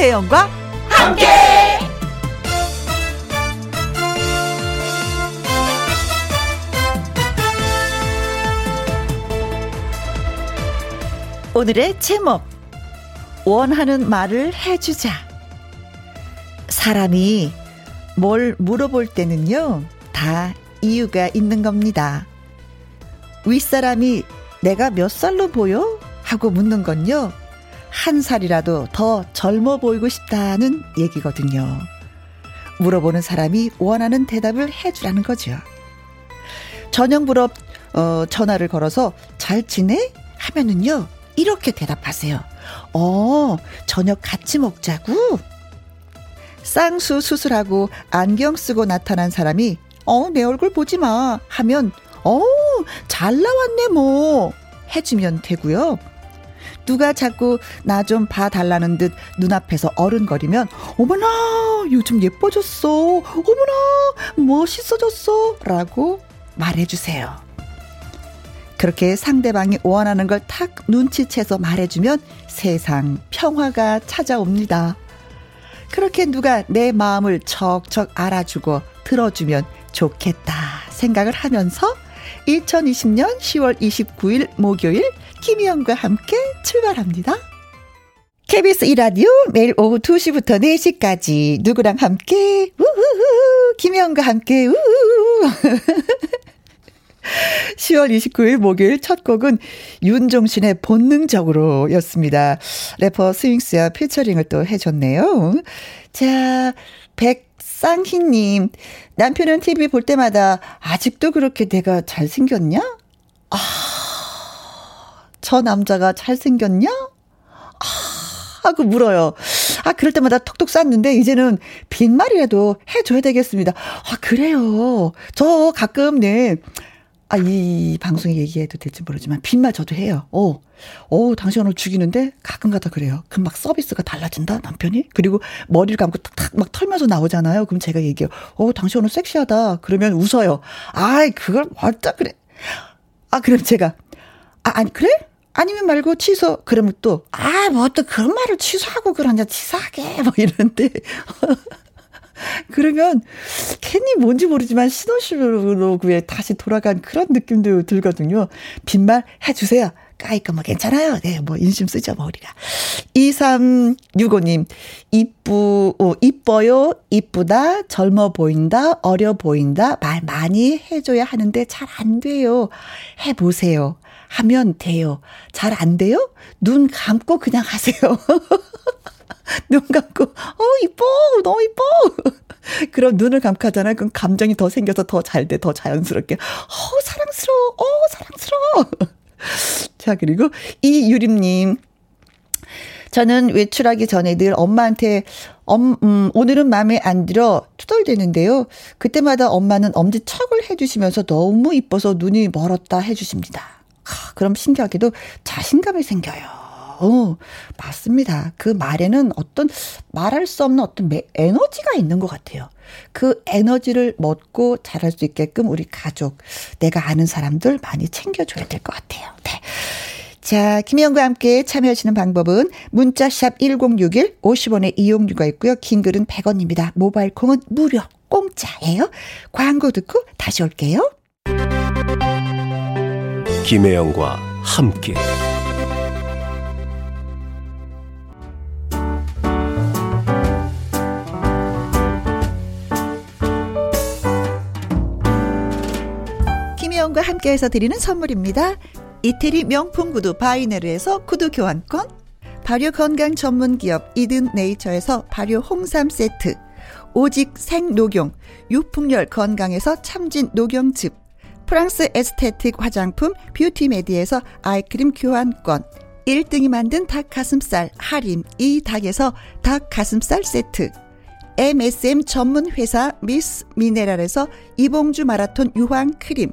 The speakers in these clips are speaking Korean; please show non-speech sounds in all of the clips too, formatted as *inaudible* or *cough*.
김혜영과 함께. 오늘의 제목 원하는 말을 해주자. 사람이 뭘 물어볼 때는요, 다 이유가 있는 겁니다. 윗사람이 내가 몇 살로 보여? 하고 묻는 건요, 한 살이라도 더 젊어 보이고 싶다는 얘기거든요. 물어보는 사람이 원하는 대답을 해주라는 거죠. 전형부로 어, 전화를 걸어서 잘 지내? 하면은요, 이렇게 대답하세요. 어, 저녁 같이 먹자고? 쌍수 수술하고 안경 쓰고 나타난 사람이, 어, 내 얼굴 보지 마. 하면, 어, 잘 나왔네, 뭐. 해주면 되고요. 누가 자꾸 나 좀 봐달라는 듯 눈앞에서 어른거리면, 어머나, 요즘 예뻐졌어. 어머나, 멋있어졌어. 라고 말해주세요. 그렇게 상대방이 원하는 걸 탁 눈치채서 말해주면 세상 평화가 찾아옵니다. 그렇게 누가 내 마음을 척척 알아주고 들어주면 좋겠다 생각을 하면서 2020년 10월 29일 목요일 김혜영과 함께 출발합니다. KBS 이라디오 매일 오후 2시부터 4시까지 누구랑 함께 우후후 김혜영과 함께 우후후 *laughs* 10월 29일 목요일 첫 곡은 윤종신의 본능적으로 였습니다. 래퍼 스윙스와 피처링을 또 해줬네요. 자, 100 쌍희님, 남편은 TV 볼 때마다 아직도 그렇게 내가 잘생겼냐? 아, 저 남자가 잘생겼냐? 아, 하고 물어요. 아, 그럴 때마다 톡톡 쌌는데, 이제는 빈말이라도 해줘야 되겠습니다. 아, 그래요. 저 가끔, 네, 아, 이 방송에 얘기해도 될지 모르지만, 빈말 저도 해요. 어, 어, 당신 오늘 죽이는데 가끔 가다 그래요. 그럼 막 서비스가 달라진다, 남편이? 그리고 머리를 감고 탁탁 막 털면서 나오잖아요. 그럼 제가 얘기해요. 어, 당신 오늘 섹시하다. 그러면 웃어요. 아이, 그걸 어쩌 그래. 아, 그럼 제가, 아, 아니, 그래? 아니면 말고 취소. 그러면 또, 아, 뭐 또 그런 말을 취소하고 그러냐, 치사하게. 뭐 이러는데. *laughs* 그러면 괜히 뭔지 모르지만 신혼시로구에 다시 돌아간 그런 느낌도 들거든요. 빈말 해주세요. 까이까 뭐 괜찮아요. 네, 뭐 인심 쓰죠, 뭐 우리가. 2365님, 이쁘, 어, 이뻐요, 이쁘다, 젊어 보인다, 어려 보인다, 말 많이 해줘야 하는데 잘 안 돼요. 해보세요. 하면 돼요. 잘 안 돼요? 눈 감고 그냥 하세요. *laughs* *laughs* 눈 감고, 어, 이뻐! 너무 이뻐! *laughs* 그럼 눈을 감고 하잖아요. 그럼 감정이 더 생겨서 더 잘 돼, 더 자연스럽게. 어, 사랑스러워! 어, 사랑스러워! *laughs* 자, 그리고 이유림님. 저는 외출하기 전에 늘 엄마한테 엄, 음, 오늘은 마음에 안 들어 투덜대는데요. 그때마다 엄마는 엄지척을 해주시면서 너무 이뻐서 눈이 멀었다 해주십니다. 하, 그럼 신기하게도 자신감이 생겨요. 어, 맞습니다. 그 말에는 어떤 말할 수 없는 어떤 에너지가 있는 것 같아요. 그 에너지를 먹고 자랄 수 있게끔 우리 가족, 내가 아는 사람들 많이 챙겨줘야 될 것 같아요. 네. 자, 김혜영과 함께 참여하시는 방법은 문자샵 1061 50원의 이용료가 있고요. 긴 글은 100원입니다. 모바일 콩은 무료 공짜예요. 광고 듣고 다시 올게요. 김혜영과 함께 김혜영과 함께해서 드리는 선물입니다. 이태리 명품 구두 바이네르에서 구두 교환권, 발효 건강 전문 기업 이든 네이처에서 발효 홍삼 세트, 오직 생녹용, 유풍열 건강에서 참진 녹용즙, 프랑스 에스테틱 화장품 뷰티메디에서 아이크림 교환권, 1등이 만든 닭가슴살 할인 이 닭에서 닭가슴살 세트, MSM 전문 회사 미스 미네랄에서 이봉주 마라톤 유황 크림,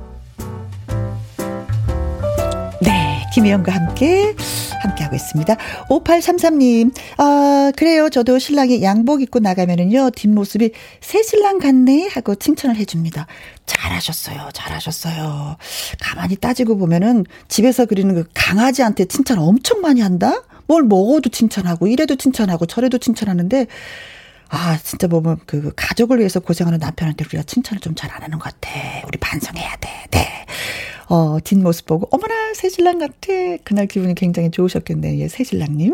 김혜영과 함께 함께하고 있습니다. 5833님, 아, 그래요. 저도 신랑이 양복 입고 나가면은요, 뒷모습이 새 신랑 같네 하고 칭찬을 해줍니다. 잘하셨어요. 잘하셨어요. 가만히 따지고 보면은 집에서 그리는 그 강아지한테 칭찬 엄청 많이 한다? 뭘 먹어도 칭찬하고, 이래도 칭찬하고, 저래도 칭찬하는데, 아, 진짜 보면 그 가족을 위해서 고생하는 남편한테 우리가 칭찬을 좀 잘 안 하는 것 같아. 우리 반성해야 돼. 네. 어, 뒷모습 보고, 어머나, 새신랑 같아. 그날 기분이 굉장히 좋으셨겠네. 예, 새신랑님.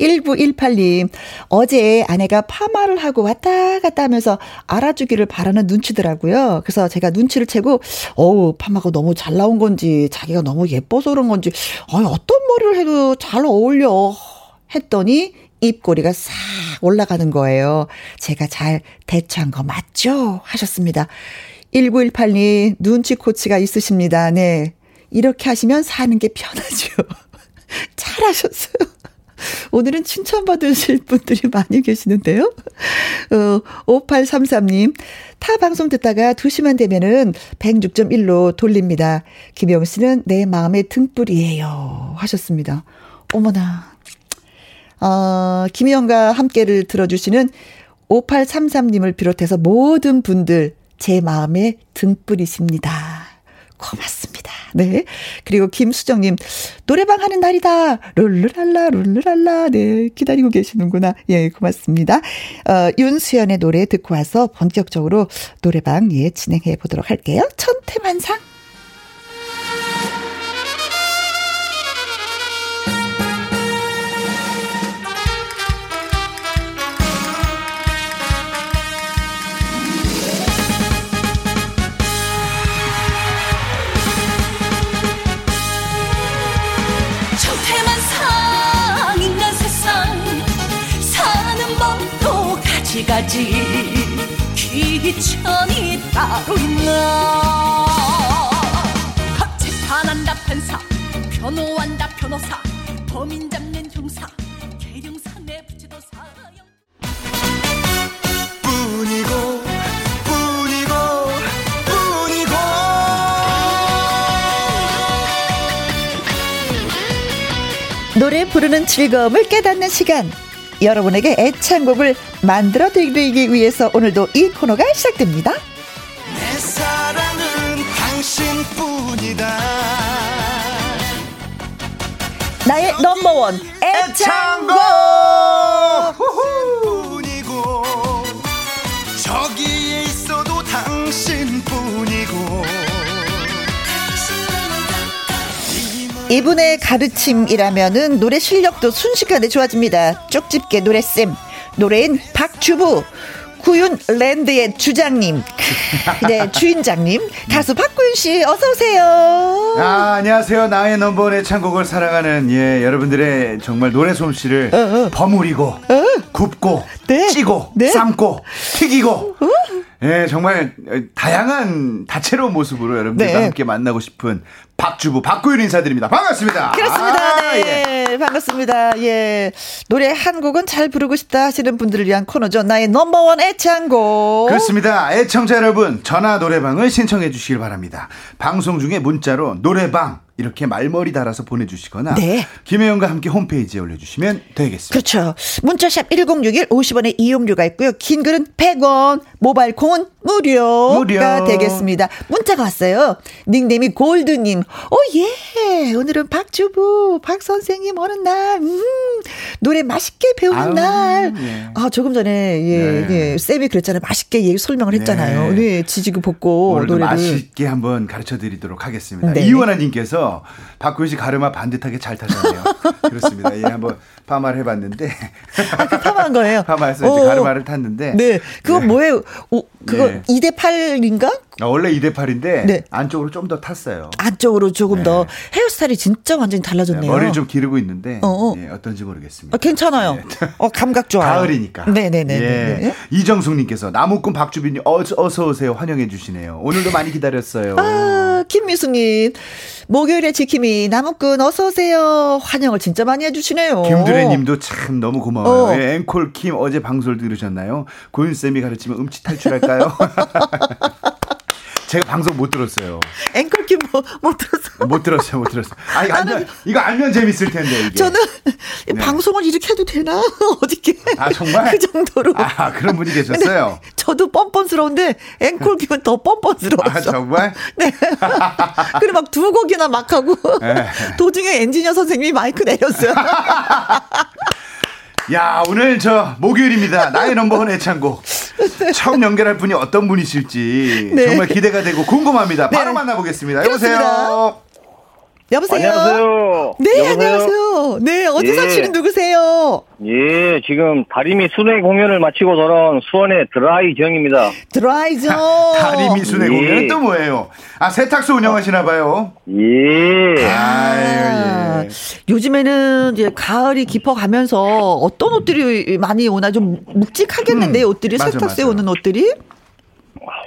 1918님, 어제 아내가 파마를 하고 왔다 갔다 하면서 알아주기를 바라는 눈치더라고요. 그래서 제가 눈치를 채고, 어우, 파마가 너무 잘 나온 건지, 자기가 너무 예뻐서 그런 건지, 어, 어떤 머리를 해도 잘 어울려. 했더니, 입꼬리가 싹 올라가는 거예요. 제가 잘 대처한 거 맞죠? 하셨습니다. 1918님, 눈치 코치가 있으십니다. 네. 이렇게 하시면 사는 게 편하죠. *laughs* 잘하셨어요. 오늘은 칭찬받으실 분들이 많이 계시는데요. 어, 5833님, 타 방송 듣다가 2시만 되면은 106.1로 돌립니다. 김영 씨는 내 마음의 등불이에요. 하셨습니다. 어머나. 어, 김희영과 함께를 들어주시는 5833님을 비롯해서 모든 분들 제 마음의 등불이십니다. 고맙습니다. 네. 그리고 김수정님, 노래방 하는 날이다. 룰루랄라, 룰루랄라. 네. 기다리고 계시는구나. 예, 고맙습니다. 어, 윤수연의 노래 듣고 와서 본격적으로 노래방, 예, 진행해 보도록 할게요. 천태만상. 가지. 귀천이 따로 있나? 재판한다 판사 변호한다 변호사 범인 잡는 형사 계룡사 내부치도 사형 뿐이고 뿐이고 뿐이고. 노래 부르는 즐거움을 깨닫는 시간 여러분에게 애창곡을 만들어 드리기 위해서 오늘도 이 코너가 시작됩니다. 내 사랑은 당신뿐이다. 나의 넘버원 애창곡! 이분의 가르침이라면은 노래 실력도 순식간에 좋아집니다. 쪽집게 노래쌤. 노래인 박주부. 구윤 랜드의 주장님, *laughs* 네 주인장님, 가수 박구윤 씨 어서 오세요. 아 안녕하세요. 나의 넘버원의 창곡을 사랑하는 예 여러분들의 정말 노래 솜씨를 어, 어. 버무리고 어. 굽고 네. 찌고 네. 삶고 튀기고 어. 예 정말 다양한 다채로운 모습으로 여러분들과 네. 함께 만나고 싶은 박주부 박구윤 인사드립니다. 반갑습니다. 그렇습니다. 아, 네. 예. 반갑습니다. 예. 노래 한 곡은 잘 부르고 싶다 하시는 분들을 위한 코너죠. 나의 넘버원 애창곡. 그렇습니다. 애청자 여러분, 전화 노래방을 신청해 주시길 바랍니다. 방송 중에 문자로 노래방 이렇게 말머리 달아서 보내주시거나 네. 김혜영과 함께 홈페이지에 올려주시면 되겠습니다. 그렇죠. 문자샵 1061 50원의 이용료가 있고요. 긴 글은 100원, 모바일 콩은 무료가 무료. 되겠습니다. 문자가 왔어요. 닉네임이 골드님. 오, 예. 오늘은 박주부, 박 선생님 오는 날. 음, 노래 맛있게 배우는 아유, 날. 예. 아, 조금 전에, 예, 네. 예. 쌤이 그랬잖아요. 맛있게 얘기 설명을 했잖아요. 네. 네 지지고 볶고. 노래를. 맛있게 한번 가르쳐 드리도록 하겠습니다. 네. 이원아님께서 박구윤 씨 가르마 반듯하게 잘 타셨네요. *laughs* 그렇습니다. 예, 한번 파마를 해봤는데. 아, 그 파마한 거예요? *laughs* 파마해서 이제 가르마를 탔는데. 네. 그거 네. 뭐예요? 오, 그거 예. 2대 8인가? 아, 원래 2대 8인데 네. 안쪽으로 좀 더 탔어요. 안쪽으로 조금 네. 더 헤어스타일이 진짜 완전히 달라졌네요. 머리를 좀 기르고 있는데 어, 어. 예, 어떤지 모르겠습니다. 아, 괜찮아요. 어, 감각 좋아요. 가을이니까. 네네네. 예. 이정숙님께서 나무꾼 박주빈님 어서, 어서 오세요 환영해 주시네요. 오늘도 많이 기다렸어요. 아, 김미숙님. 목요일에 지킴이 나무꾼 어서 오세요. 환영을 진짜 많이 해주시네요. 김두래님도 참 너무 고마워요. 어. 예, 앵콜 킴 어제 방송을 들으셨나요? 고윤 쌤이 가르치면 음치 탈출할까요? *laughs* 제가 방송 못 들었어요. 앵콜킴 뭐, 못 들었어. 못 들었어요, 못 들었어요. 아, 이거 알면, 이거 알면 재밌을 텐데, 이게. 저는 네. 방송을 이렇게 해도 되나? *laughs* 어저께. 아, 정말? 그 정도로. 아, 그런 분이 계셨어요? 저도 뻔뻔스러운데 앵콜킴은 더 뻔뻔스러웠어. 아, 정말? *laughs* 네. *laughs* 그리고 막 두 곡이나 막 하고 네. 도중에 엔지니어 선생님이 마이크 내렸어요. 야, 오늘 저 목요일입니다. 나의 넘버원 애창곡. 처음 연결할 분이 어떤 분이실지 네. 정말 기대가 되고 궁금합니다. 바로 네. 만나보겠습니다. 그렇습니다. 여보세요. 안녕하세요. 네, 여보세요? 안녕하세요. 네, 어디 예. 사시는 누구세요? 예, 지금 다리미 순회 공연을 마치고 돌아온 수원의 드라이 정입니다. 드라이죠. 다리미 순회 예. 공연은 또 뭐예요? 아, 세탁소 운영하시나 봐요. 예. 아유, 예. 요즘에는 이제 가을이 깊어가면서 어떤 옷들이 많이 오나 좀 묵직하겠는데 음, 옷들이 맞아, 세탁소에 맞아. 오는 옷들이?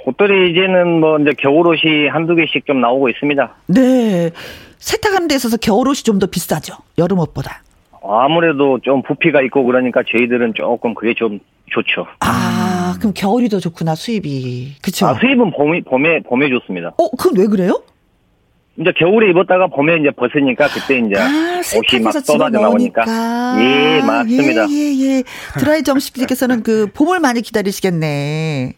옷들이 이제는 뭐 이제 겨울 옷이 한두 개씩 좀 나오고 있습니다. 네. 세탁하는 데 있어서 겨울옷이 좀 더 비싸죠. 여름 옷보다. 아무래도 좀 부피가 있고 그러니까 저희들은 조금 그게 좀 좋죠. 아, 그럼 겨울이 더 좋구나, 수입이. 그쵸? 아, 수입은 봄이, 봄에, 봄에 좋습니다. 어, 그건 왜 그래요? 이제 겨울에 입었다가 봄에 이제 벗으니까 그때 이제 아, 옷이 막 쏟아져 나오니까. 예, 맞습니다. 예, 예, 예. 드라이 정식님께서는 *laughs* 그 봄을 많이 기다리시겠네.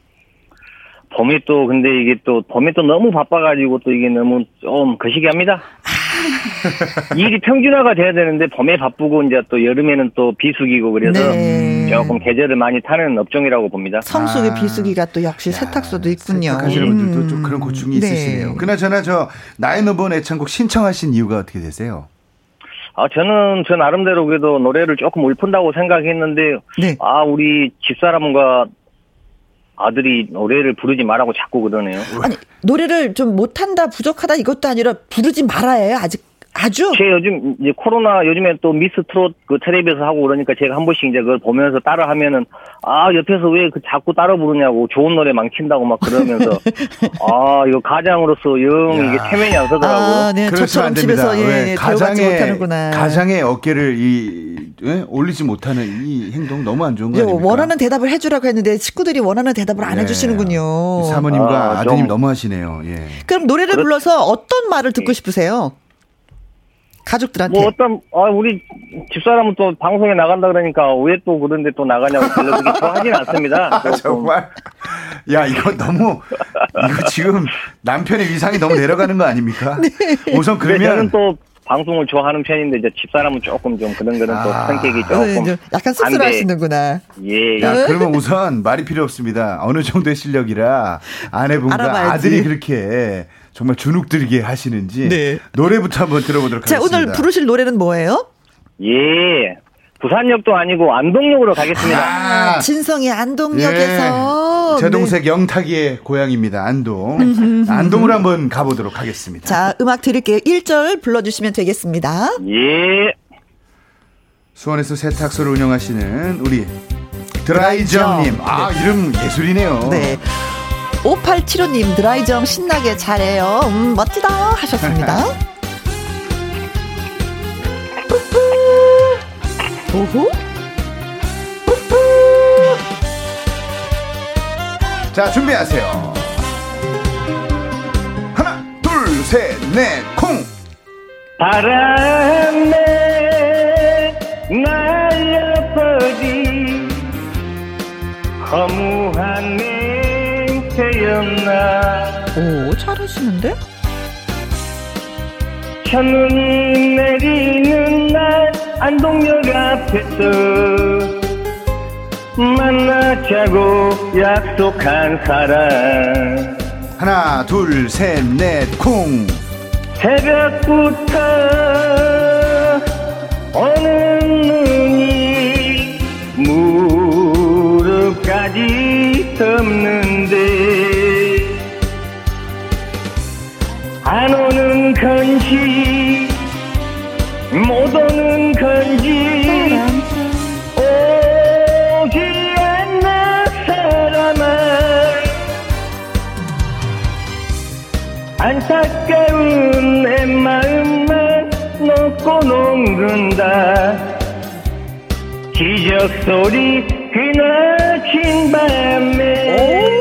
봄이 또 근데 이게 또 봄에 또 너무 바빠가지고 또 이게 너무 좀 거시기합니다. 아. *laughs* 일이 평준화가 돼야 되는데 봄에 바쁘고 이제 또 여름에는 또 비수기고 그래서 네. 조금 계절을 많이 타는 업종이라고 봅니다. 성수기 아. 비수기가 또 역시 세탁소도 있군요. 세탁하시는 분들도 음. 좀 그런 고충이 네. 있으시네요. 그나저나 저 나의 넘버원 애창곡 신청하신 이유가 어떻게 되세요? 아 저는 저 나름대로 그래도 노래를 조금 울픈다고 생각했는데 네. 아 우리 집사람과 아들이 노래를 부르지 말라고 자꾸 그러네요. 아니, 노래를 좀 못한다, 부족하다 이것도 아니라 부르지 말아야 아직 아주 제 요즘 이제 코로나 요즘에 또 미스 트롯 그 텔레비에서 하고 그러니까 제가 한 번씩 이제 그걸 보면서 따라 하면은 아 옆에서 왜 그 자꾸 따라 부르냐고 좋은 노래 망친다고 막 그러면서 *laughs* 아 이거 가장으로서 영 이게 야. 체면이 안 서더라고요. 아, 네, 저처럼. 집에서 예, 왜 예, 가장의 못하는구나. 가장의 어깨를 이 예? 올리지 못하는 이 행동 너무 안 좋은 거 이제 아닙니까? 원하는 대답을 해주라고 했는데 식구들이 원하는 대답을 안 네. 해주시는군요. 사모님과 아, 아, 드님 좀- 너무 하시네요. 예. 그럼 노래를 불러서 어떤 말을 듣고 싶으세요? 가족들한테. 뭐 어떤 아 우리 집사람은 또 방송에 나간다 그러니까 왜 또 그런데 또 나가냐고 그렇게 좋아하진 않습니다. *laughs* 아. 정말. 야, 이거 너무, 이거 지금 남편의 위상이 너무 내려가는 거 아닙니까? *laughs* 우선 근데 저는 그러면. 또 방송을 좋아하는 편인데 이제 집사람은 조금 좀 그런 그런 또 아. 성격이 어, 조금 이제 약간 씁쓸하시는구나. 예. 야, 그러면 우선 말이 필요 없습니다. 어느 정도의 실력이라 아내분과. 아들이 그렇게 정말 주눅 들게 하시는지 네. 노래부터 한번 들어보도록 자, 하겠습니다. 오늘 부르실 노래는 뭐예요? 예. 부산역도 아니고 안동역으로 가겠습니다. 아, 진성이 안동역에서. 예. 제 동생 네. 영탁이의 고향입니다. 안동. *laughs* 안동으로 한번 가보도록 하겠습니다. 자, 음악 드릴게요. 1절 불러주시면 되겠습니다. 예. 수원에서 세탁소를 운영하시는 우리 드라이점님. 아, 이름 예술이네요. 네. 5875님, 드라이점 신나게 잘해요. 음, 멋지다. 하셨습니다. *laughs* 오호. 자, 준비하세요. 하나, 둘, 셋, 넷, 콩! 바람에 맹세였나 오, 잘하시는데? 첫눈이 내리는 날 안동역 앞에서 만나자고 약속한 사람 하나, 둘, 셋, 넷, 콩! 새벽부터 오는 눈이 무릎까지 없는데 안 오는 건지 못 오는 건지 오지 않는 사람아. 안타까운 내 마음만 놓고 녹는다. 기적 소리 밤에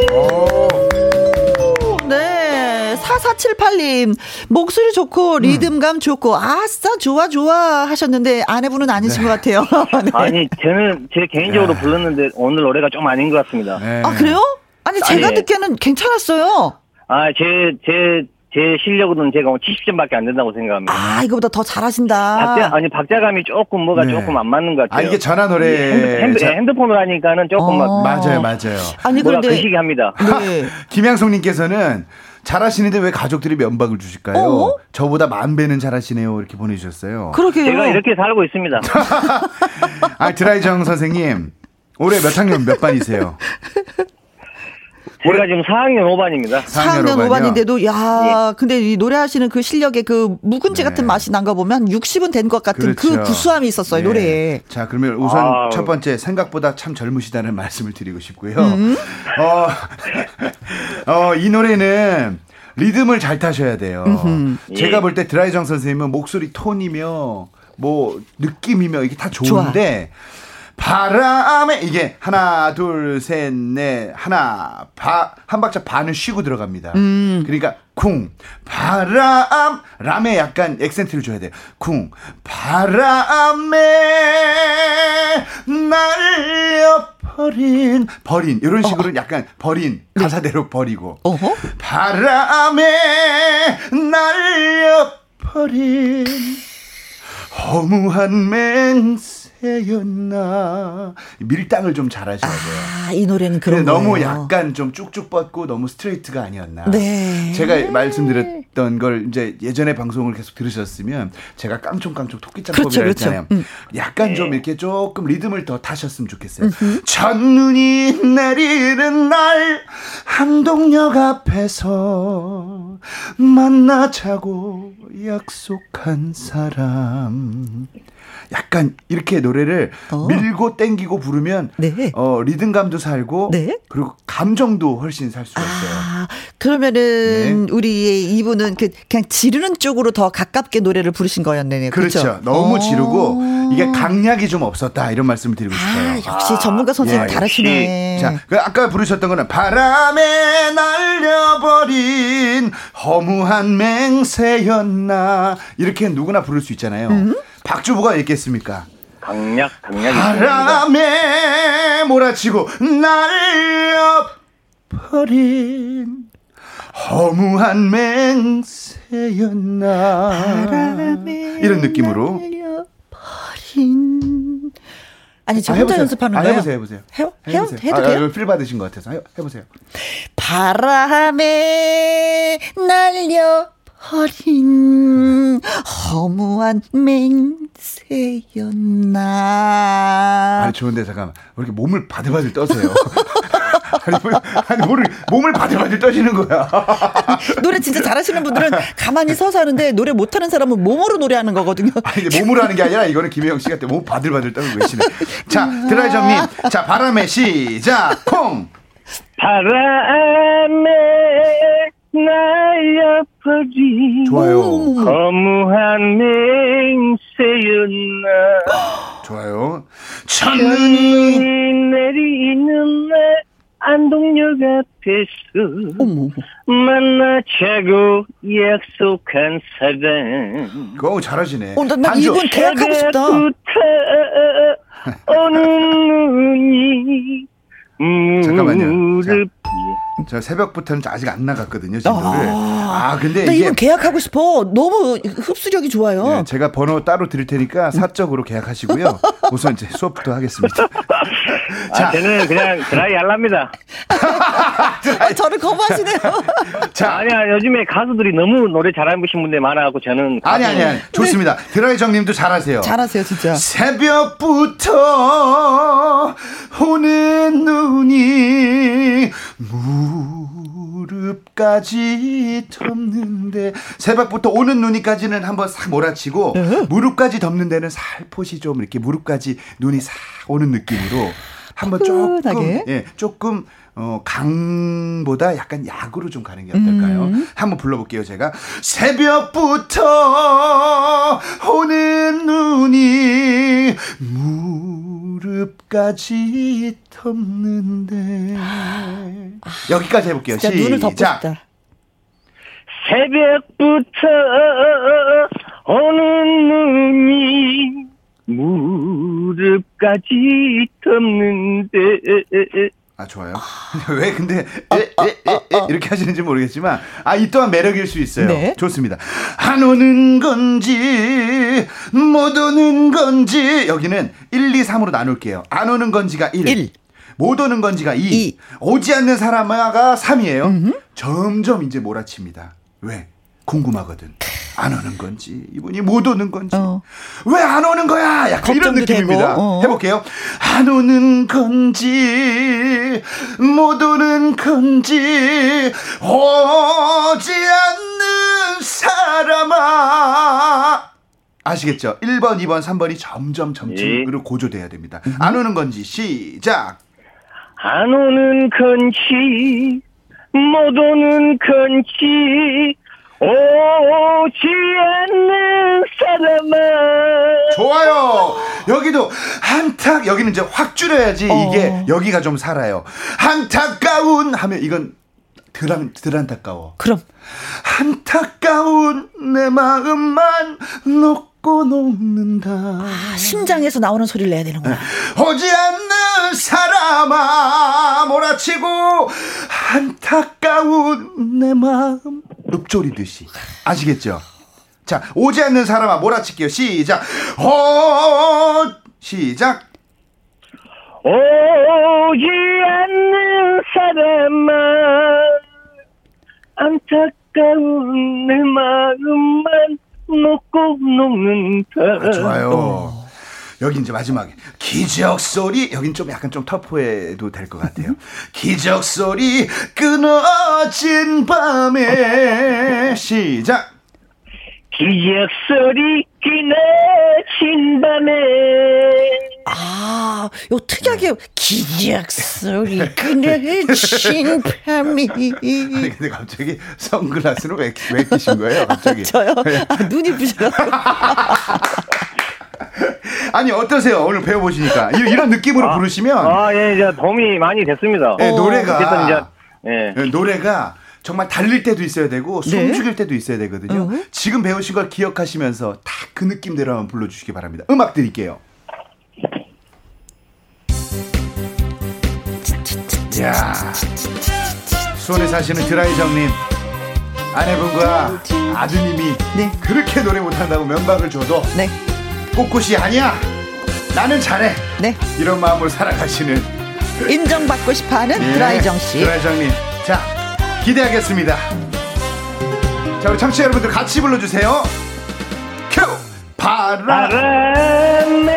네. 4478님, 목소리 좋고, 리듬감 좋고, 아싸, 좋아, 좋아 하셨는데, 아내분은 아니신 것 같아요. *laughs* 네. 아니 저는 제 개인적으로 불렀는데 오늘 노래가 좀 아닌 것 같습니다 네. 아, 그래요? 아니, 제가 아니. 듣기에는 괜찮았어요. 아 제 제 제 실력으로는 제가 70점밖에 안 된다고 생각합니다 아, 이거보다 더 잘하신다. 박자 아니 박자감이 조금 뭐가 네. 조금 안 맞는 것 같아요. 아, 이게 전화 노래. 핸드, 핸드, 자- 핸드폰으로 하니까는 조금 어. 막 맞아요, 맞아요. 아니, 그런데. 거시기 합니다. 네. 김양송님께서는 잘하시는데 왜 가족들이 면박을 주실까요? 어? 저보다 만 배는 잘하시네요. 이렇게 보내주셨어요. 그러게요. 제가 이렇게 살고 있습니다. *laughs* 아, 드라이정 선생님. 올해 몇 학년 몇 반이세요? *laughs* 제가 지금 4학년 5반입니다. 4학년 5반이요? 5반인데도, 야 근데 이 노래하시는 그 실력에 그 묵은지 같은 맛이 난 거 보면 60은 된 것 같은 그 그렇죠. 구수함이 있었어요, 네. 노래에. 자, 그러면 우선 아우. 첫 번째 생각보다 참 젊으시다는 말씀을 드리고 싶고요. 음. 어, *laughs* 어, 이 노래는 리듬을 잘 타셔야 돼요. 제가 예. 볼때 드라이정 선생님은 목소리 톤이며 뭐 느낌이며 이게 다 좋은데 바람에 이게 하나 둘 셋 넷 하나 바, 한 박자 반을 쉬고 들어갑니다. 음. 그러니까 쿵 바람 람에 약간 액센트를 줘야 돼요. 쿵 바람에 날려 버린 버린 이런 식으로 약간 버린 가사대로 버리고 어허? 바람에 날려 버린 허무한 맹세 였나 밀당을 좀 잘하셔야 돼요. 아, 이 노래는 그런 근데 너무 거예요. 약간 좀 쭉쭉 뻗고 너무 스트레이트가 아니었나. 네. 제가 말씀드렸던 걸 이제 예전에 방송을 계속 들으셨으면 제가 깡총깡총 토끼짱법이라고 그렇죠, 그렇죠. 했잖아요. 음. 약간 좀 이렇게 조금 리듬을 더 타셨으면 좋겠어요. 첫눈이 내리는 날 한동역 앞에서 만나자고 약속한 사람. 약간 이렇게 노래를 어. 밀고 땡기고 부르면 네. 어, 리듬감도 살고 네. 그리고 감정도 훨씬 살 수가 있어요. 아, 그러면은 네. 우리 이분은 그 그냥 지르는 쪽으로 더 가깝게 노래를 부르신 거였네요. 그렇죠. 그렇죠? 너무 어. 지르고 이게 강약이 좀 없었다 이런 말씀을 드리고 싶어요. 아, 역시 전문가 선생님 예, 다르시네. 자, 그 아까 부르셨던 거는 바람에 날려버린 허무한 맹세였나 이렇게 누구나 부를 수 있잖아요. 음? 박주부가 얘기했습니까? 강약 있습니다. 바람에 몰아치고 날려버린 허무한 맹세였나 바람에 이런 느낌으로 날려버린 아니 저 아, 혼자. 연습하는 아, 거예요? 해보세요, 해보세요. 해요? 해요? 해보세요. 해도 아, 돼요? 아, 필 받으신 것 같아서 해, 해보세요. 바람에 날려 버린 허무한 맹세였나. 아니 좋은데 잠깐만 왜 이렇게 몸을 바들바들 떠세요? *laughs* 아니, 뭐, 아니 몸을 바들바들 떠시는 거야? *laughs* 노래 진짜 잘하시는 분들은 가만히 서서 하는데 노래 못하는 사람은 몸으로 노래하는 거거든요. 아니 이제 몸으로 하는 게 아니라 이거는 김혜영 씨가 몸 바들바들 떠고 계시네. 자 드라이정님, 자 바람의 시작 콩. 바람에 날려버린 좋아요, 허무한 맹세였나 좋아요. 첫눈이 첫눈이 내리는 날 안동역 앞에서 만나자고 약속한 사람 그거 잘하시네. 어, 나, 나 반주. 이분 계약하고 싶다. *laughs* 오는 눈이 잠깐만요. 무릎 저 새벽부터는 아직 안 나갔거든요 진도를. 아 근데 나 이게 이분 계약하고 싶어. 너무 흡수력이 좋아요. 네, 제가 번호 따로 드릴 테니까 사적으로 계약하시고요. *laughs* 우선 이제 수업부터 하겠습니다. *laughs* 아, 저는 그냥 드라이 할랍니다. 아, *laughs* 저를 거부하시네요. *laughs* 자, 아니야, 요즘에 가수들이 너무 노래 잘하신 분들 많아갖고 저는. 아니 아니 네. 아니 좋습니다. 드라이 정님도 잘하세요. 잘하세요, 진짜. 새벽부터 오는 눈이 무릎까지 덮는데 새벽부터 오는 눈이까지는 한번 싹 몰아치고 네. 무릎까지 덮는 데는 살포시 좀 이렇게 무릎까지 눈이 싹 오는 느낌으로 한번 조금. 예 조금 어 강보다 약간 약으로 좀 가는 게 어떨까요? 음. 한번 불러볼게요 제가 새벽부터 오는 눈이 무릎까지 덮는데 여기까지 해볼게요. 진짜 눈을 덮고 시작. 싶다. 새벽부터 오는 눈이 무릎까지 덮는데 아 좋아요. 왜 근데 에, 에, 에, 에, 이렇게 하시는지 모르겠지만 아 이 또한 매력일 수 있어요. 네. 좋습니다. 안 오는 건지 못 오는 건지 여기는 1, 2, 3으로 나눌게요. 안 오는 건지가 1. 일. 못 오는 건지가 2. 이. 오지 않는 사람아가 3이에요. 점점 이제 몰아칩니다. 왜? 궁금하거든. 안 오는 건지 이분이 못 오는 건지 어. 왜안 오는 거야? 약간 이런 느낌입니다. 어. 해볼게요. 안 오는 건지 못 오는 건지 오지 않는 사람아 아시겠죠? 1번, 2번, 3번이 점점 점층으로 고조돼야 됩니다. 안 오는 건지 시작. 안 오는 건지 못 오는 건지 오지 않는 사람아 좋아요. 여기도 한탁 여기는 이제 확 줄여야지 이게 여기가 좀 살아요. 안타까운 하면 이건 덜, 덜 안타까워. 그럼 안타까운 내 마음만 놓고 녹는다. 아, 심장에서 나오는 소리를 내야 되는구나. 오지 않는 사람아 몰아치고 안타까운 내 마음 읊조리듯이 아시겠죠? 자 오지 않는 사람아 몰아칠게요 시작 오 시작 오지 않는 사람아 안타까운 내 마음만 놓고 녹는다 아, 좋아요. 여기 이제 마지막에 기적 소리 여긴 좀 약간 좀 터프해도 될 것 같아요. 기적 소리 끊어진 밤에 시작. 기적 소리 기나친 밤에 아, 요 특이하게 기적 소리 그늘진 *laughs* 밤이. 아니 근데 갑자기 선글라스를 왜, 왜 끼신 거예요? 갑자기. 저요? 아, 눈이 부셔가지고. *laughs* 아니 어떠세요? 오늘 배워보시니까 이- 이런 느낌으로 부르시면 아, 예, 이제 도움이 많이 됐습니다. 네, 노래가 어쨌든 이제, 예. 네, 노래가 정말 달릴 때도 있어야 되고 숨 네. 죽일 때도 있어야 되거든요. 지금 배우신 걸 기억하시면서 딱그 느낌대로 한번 불러주시기 바랍니다. 음악 드릴게요. 야 수원에 사시는 드라이정님 아내분과 아드님이 네. 그렇게 노래 못한다고 면박을 줘도 네, 꼿꼿이 아니야 나는 잘해 네. 이런 마음으로 살아가시는 인정받고 싶어 하는 예, 드라이정 씨. 드라이정님. 자, 기대하겠습니다. 자, 우리 청취자 여러분들 같이 불러주세요. 큐! 바람. 바람에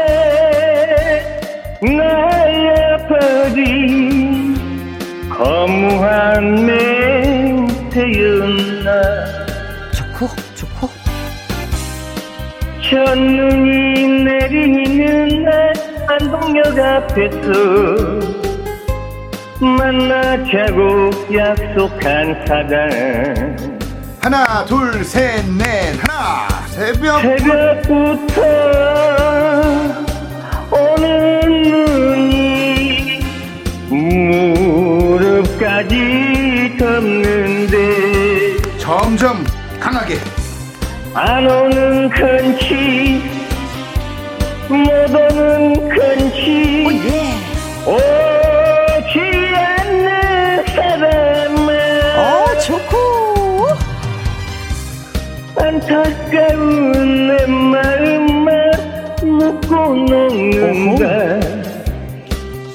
날려버린 거무한 맹태였나 좋고, 좋고. 첫눈이 내리는 날 안동역 앞에서 만나자고 약속한 사람 하나, 둘, 셋, 넷. 하나, 새벽. 새벽부터 오는 눈이 무릎까지 덮는데 점점 강하게. 안 오는 건지 못 오는 건지 예. 오지 안타까운 내 마음만 묻고 녹는다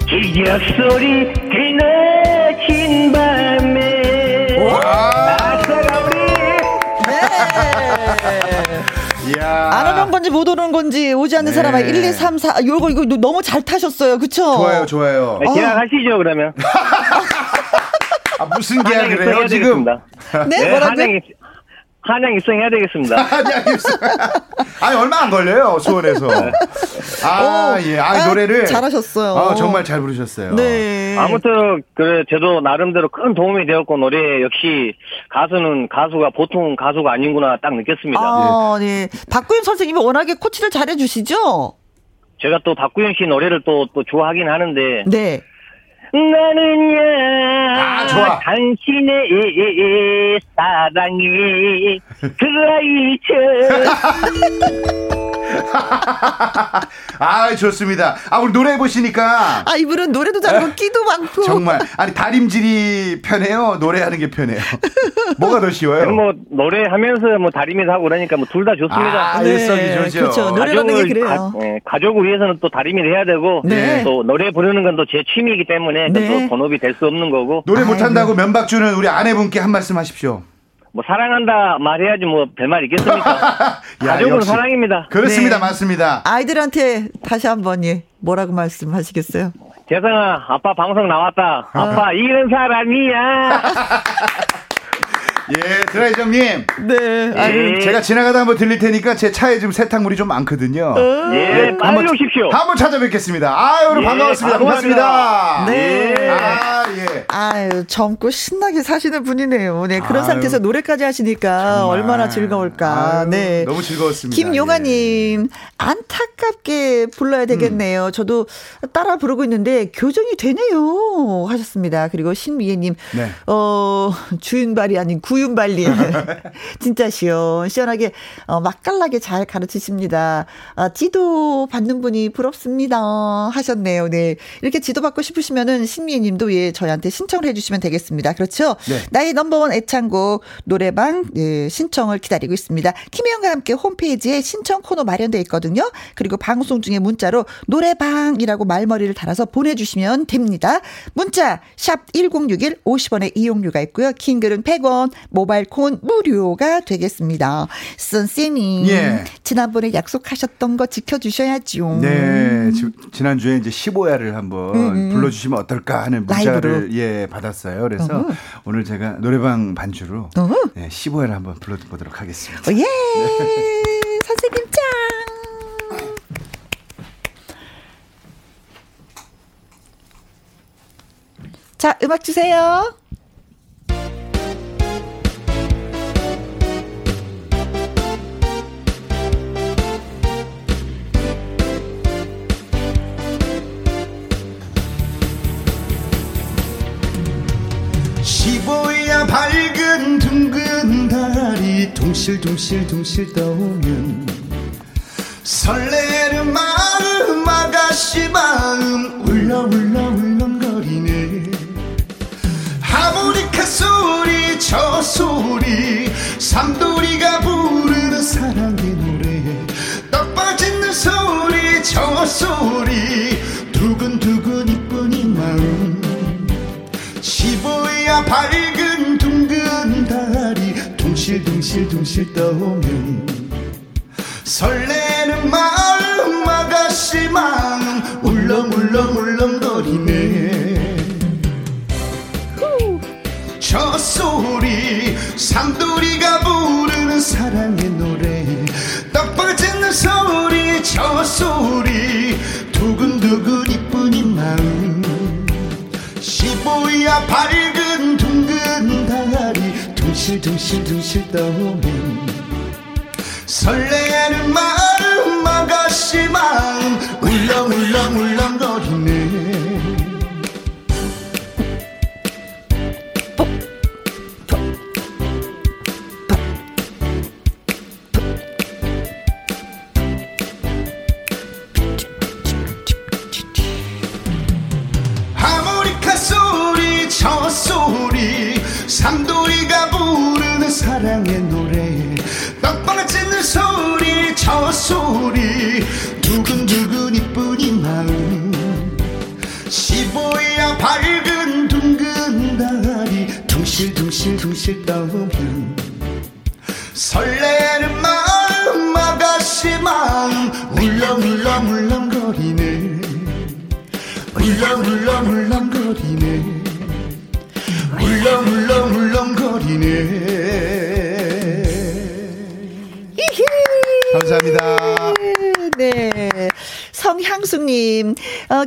기적 소리 그나진 밤에 아싸가 우리 이야. 안 오는 건지 못 오는 건지 오지 않는 네. 사람아 1, 2, 3, 4 요거 이거 너무 잘 타셨어요. 그쵸? 좋아요, 좋아요. 네, 기억하시죠 그러면 *laughs* 아, 무슨 계약을 해요 지금? 되겠습니다. 네, 뭐라고요? 한양, 입- 입성해야 되겠습니다. *laughs* 한양 입성. 아니 얼마 안 걸려요 수원에서. 아 오, 예, 아, 아, 노래를 잘하셨어요. 아, 정말 잘 부르셨어요. 네. 아무튼 그래 저도 나름대로 큰 도움이 되었고 노래 역시 가수는 가수가 보통 가수가 아닌구나 딱 느꼈습니다. 아, 네. 박구윤 선생님이 워낙에 코치를 잘해주시죠? 제가 또 박구영 씨 노래를 또 또 좋아하긴 하는데 네. 나는야 아, 좋아. 당신의 사랑이 *laughs* 그라이처 *laughs* 아 좋습니다. 아 우리 노래 보시니까 아, 이분은 노래도 잘하고 끼도 많고. 정말 아니 다림질이 편해요. 노래하는 게 편해요. 뭐가 더 쉬워요? 뭐 노래하면서 뭐 다리면서 하고 그러니까 뭐 둘 다 좋습니다. 아, 일석이 좋죠. 그렇죠. 노래라는 게 그래요. 가, 예, 가족을 위해서는 또 다리미를 해야 되고 네. 또 노래 부르는 건 또 제 취미이기 때문에 네. 또 본업이 될 수 없는 거고 노래 못한다고 면박 주는 우리 아내분께 한 말씀 하십시오. 뭐 사랑한다 말해야지 뭐 별말 있겠습니까? *laughs* 야, 가족은 역시. 사랑입니다. 그렇습니다. 네. 맞습니다. 아이들한테 다시 한번 예, 뭐라고 말씀하시겠어요? 재성아 아빠 방송 나왔다. 어. 아빠 이런 사람이야. *laughs* 예, 드라이정님. 네. 아유, 예. 제가 지나가다 한번 들릴 테니까 제 차에 지금 세탁물이 좀 많거든요. 예, 빨리 오십시오. 한번 찾아뵙겠습니다. 아유, 오늘 예, 반가웠습니다. 고맙습니다. 네. 아, 예. 아유, 젊고 신나게 사시는 분이네요. 네, 그런 아유, 상태에서 노래까지 하시니까 정말. 얼마나 즐거울까. 아유, 네. 너무 즐거웠습니다. 김용아님, 안타깝게 불러야 되겠네요. 저도 따라 부르고 있는데 교정이 되네요. 하셨습니다. 그리고 신미애님, 네. 어, 주윤발이 아닌 구 윤발리. *laughs* 진짜 시원, 시원하게, 어, 맛깔나게 잘 가르치십니다. 아, 지도 받는 분이 부럽습니다. 하셨네요. 네. 이렇게 지도 받고 싶으시면은 신미애 님도 예, 저희한테 신청을 해주시면 되겠습니다. 그렇죠? 네. 나의 넘버원 애창곡 노래방 예, 신청을 기다리고 있습니다. 김혜영과 함께 홈페이지에 신청 코너 마련되어 있거든요. 그리고 방송 중에 문자로 노래방이라고 말머리를 달아서 보내주시면 됩니다. 문자 샵 1061 50원의 이용료가 있고요. 킹글은 100원, 모바일 콘 무료가 되겠습니다. 선생님, 예. 지난번에 약속하셨던 거 지켜주셔야죠. 네, 지, 지난주에 이제 15야를 한번 불러주시면 어떨까 하는 문자를 음. 예 받았어요. 그래서 어허. 오늘 제가 노래방 반주로 어허. 네, 15야를 한번 불러보도록 하겠습니다. 어, 예, 선생님 짱. 자, 음악 주세요. 시보야 밝은 둥근 달이 둥실둥실 둥실 떠오면 설레는 마음 아가씨 마음 울렁 울렁 울렁거리네. 하모니카 소리 저 소리 삼돌이가 부르는 사랑의 노래. 떡 빠지는 소리 저 소리 두근두근 시보야 밝은 둥근 달이 둥실둥실둥실 떠오면 설레는 마음 아가씨 마음 울렁울렁 울렁거리네. 저 소리 삼돌이가 부르는 사랑의 노래. 떡 빠지는 소리 저 소리 두근두근 이쁜 이 마음. 시보야 밝은 둥실둥실둥실 떠오면 설레는 마음 아가씨 마음 울렁울렁 울렁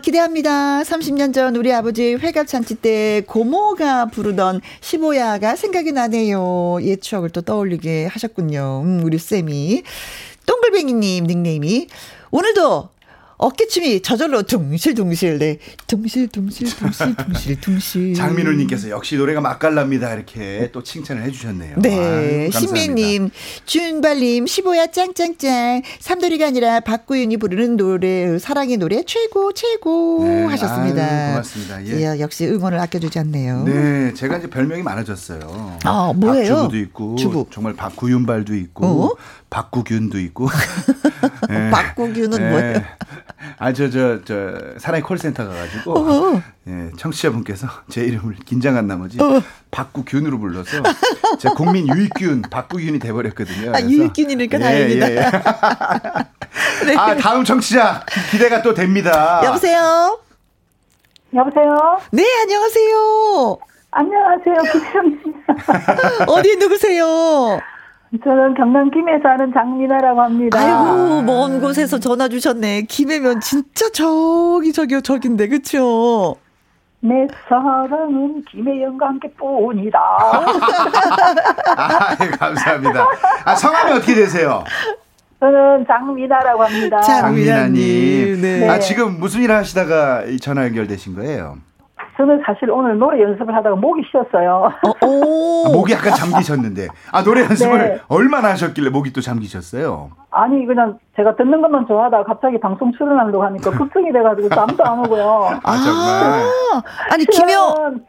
기대합니다. 30년 전 우리 아버지 회갑잔치 때 고모가 부르던 15야가 생각이 나네요. 옛 추억을 또 떠올리게 하셨군요. 음, 우리 쌤이. 동글뱅이님 닉네임이 오늘도 어깨춤이 저절로 둥실둥실, 네. 둥실둥실, 둥실둥실, 둥실. *laughs* 장민호님께서 역시 노래가 맛깔납니다. 이렇게 또 칭찬을 해주셨네요. 네. 신미님, 준발님, 15야 짱짱짱. 삼돌이가 아니라 박구윤이 부르는 노래, 사랑의 노래 최고, 최고 네. 하셨습니다. 아유, 고맙습니다. 예. 예, 역시 응원을 아껴주지 않네요. 네, 제가 이제 별명이 많아졌어요. 아, 뭐예요? 박주부도 있고, 주부. 정말 박구윤발도 있고, 어? 박구균도 있고. 네. *laughs* 박구균은 뭐예요? 아, 저, 저, 저, 사랑의 콜센터 가가지고, 어. 예, 청취자분께서 제 이름을 긴장한 나머지, 어. 박구균으로 불러서, 제 국민 유익균, 박구균이 돼버렸거든요. 아, 유익균이니까 다행이다. *laughs* 네. 아, 다음 청취자, 기대가 또 됩니다. 여보세요? 여보세요? 네, 안녕하세요. 안녕하세요. 김현입니다. *laughs* 어디 누구세요? 저는 경남 김해 사는 장민아라고 합니다. 아이고, 먼 곳에서 전화 주셨네. 김해면 진짜 저기, 저기, 저긴데, 그쵸? 내 사랑은 김혜영과 함께 뿐이다. 아, 예, 감사합니다. 아, 성함이 어떻게 되세요? 저는 장민아라고 합니다. 장- 장민아님. 장민아님, 네. 아, 지금 무슨 일 하시다가 이 전화 연결되신 거예요? 저는 사실 오늘 노래 연습을 하다가 목이 쉬었어요. 어, 오. 아, 목이 약간 잠기셨는데. 아, 노래 연습을 네. 얼마나 하셨길래 목이 또 잠기셨어요? 아니 그냥 제가 듣는 것만 좋아하다가 갑자기 방송 출연하려고 하니까 걱정이 돼가지고 잠도 안 오고요. 아, 정말. 아, 아니, 김영.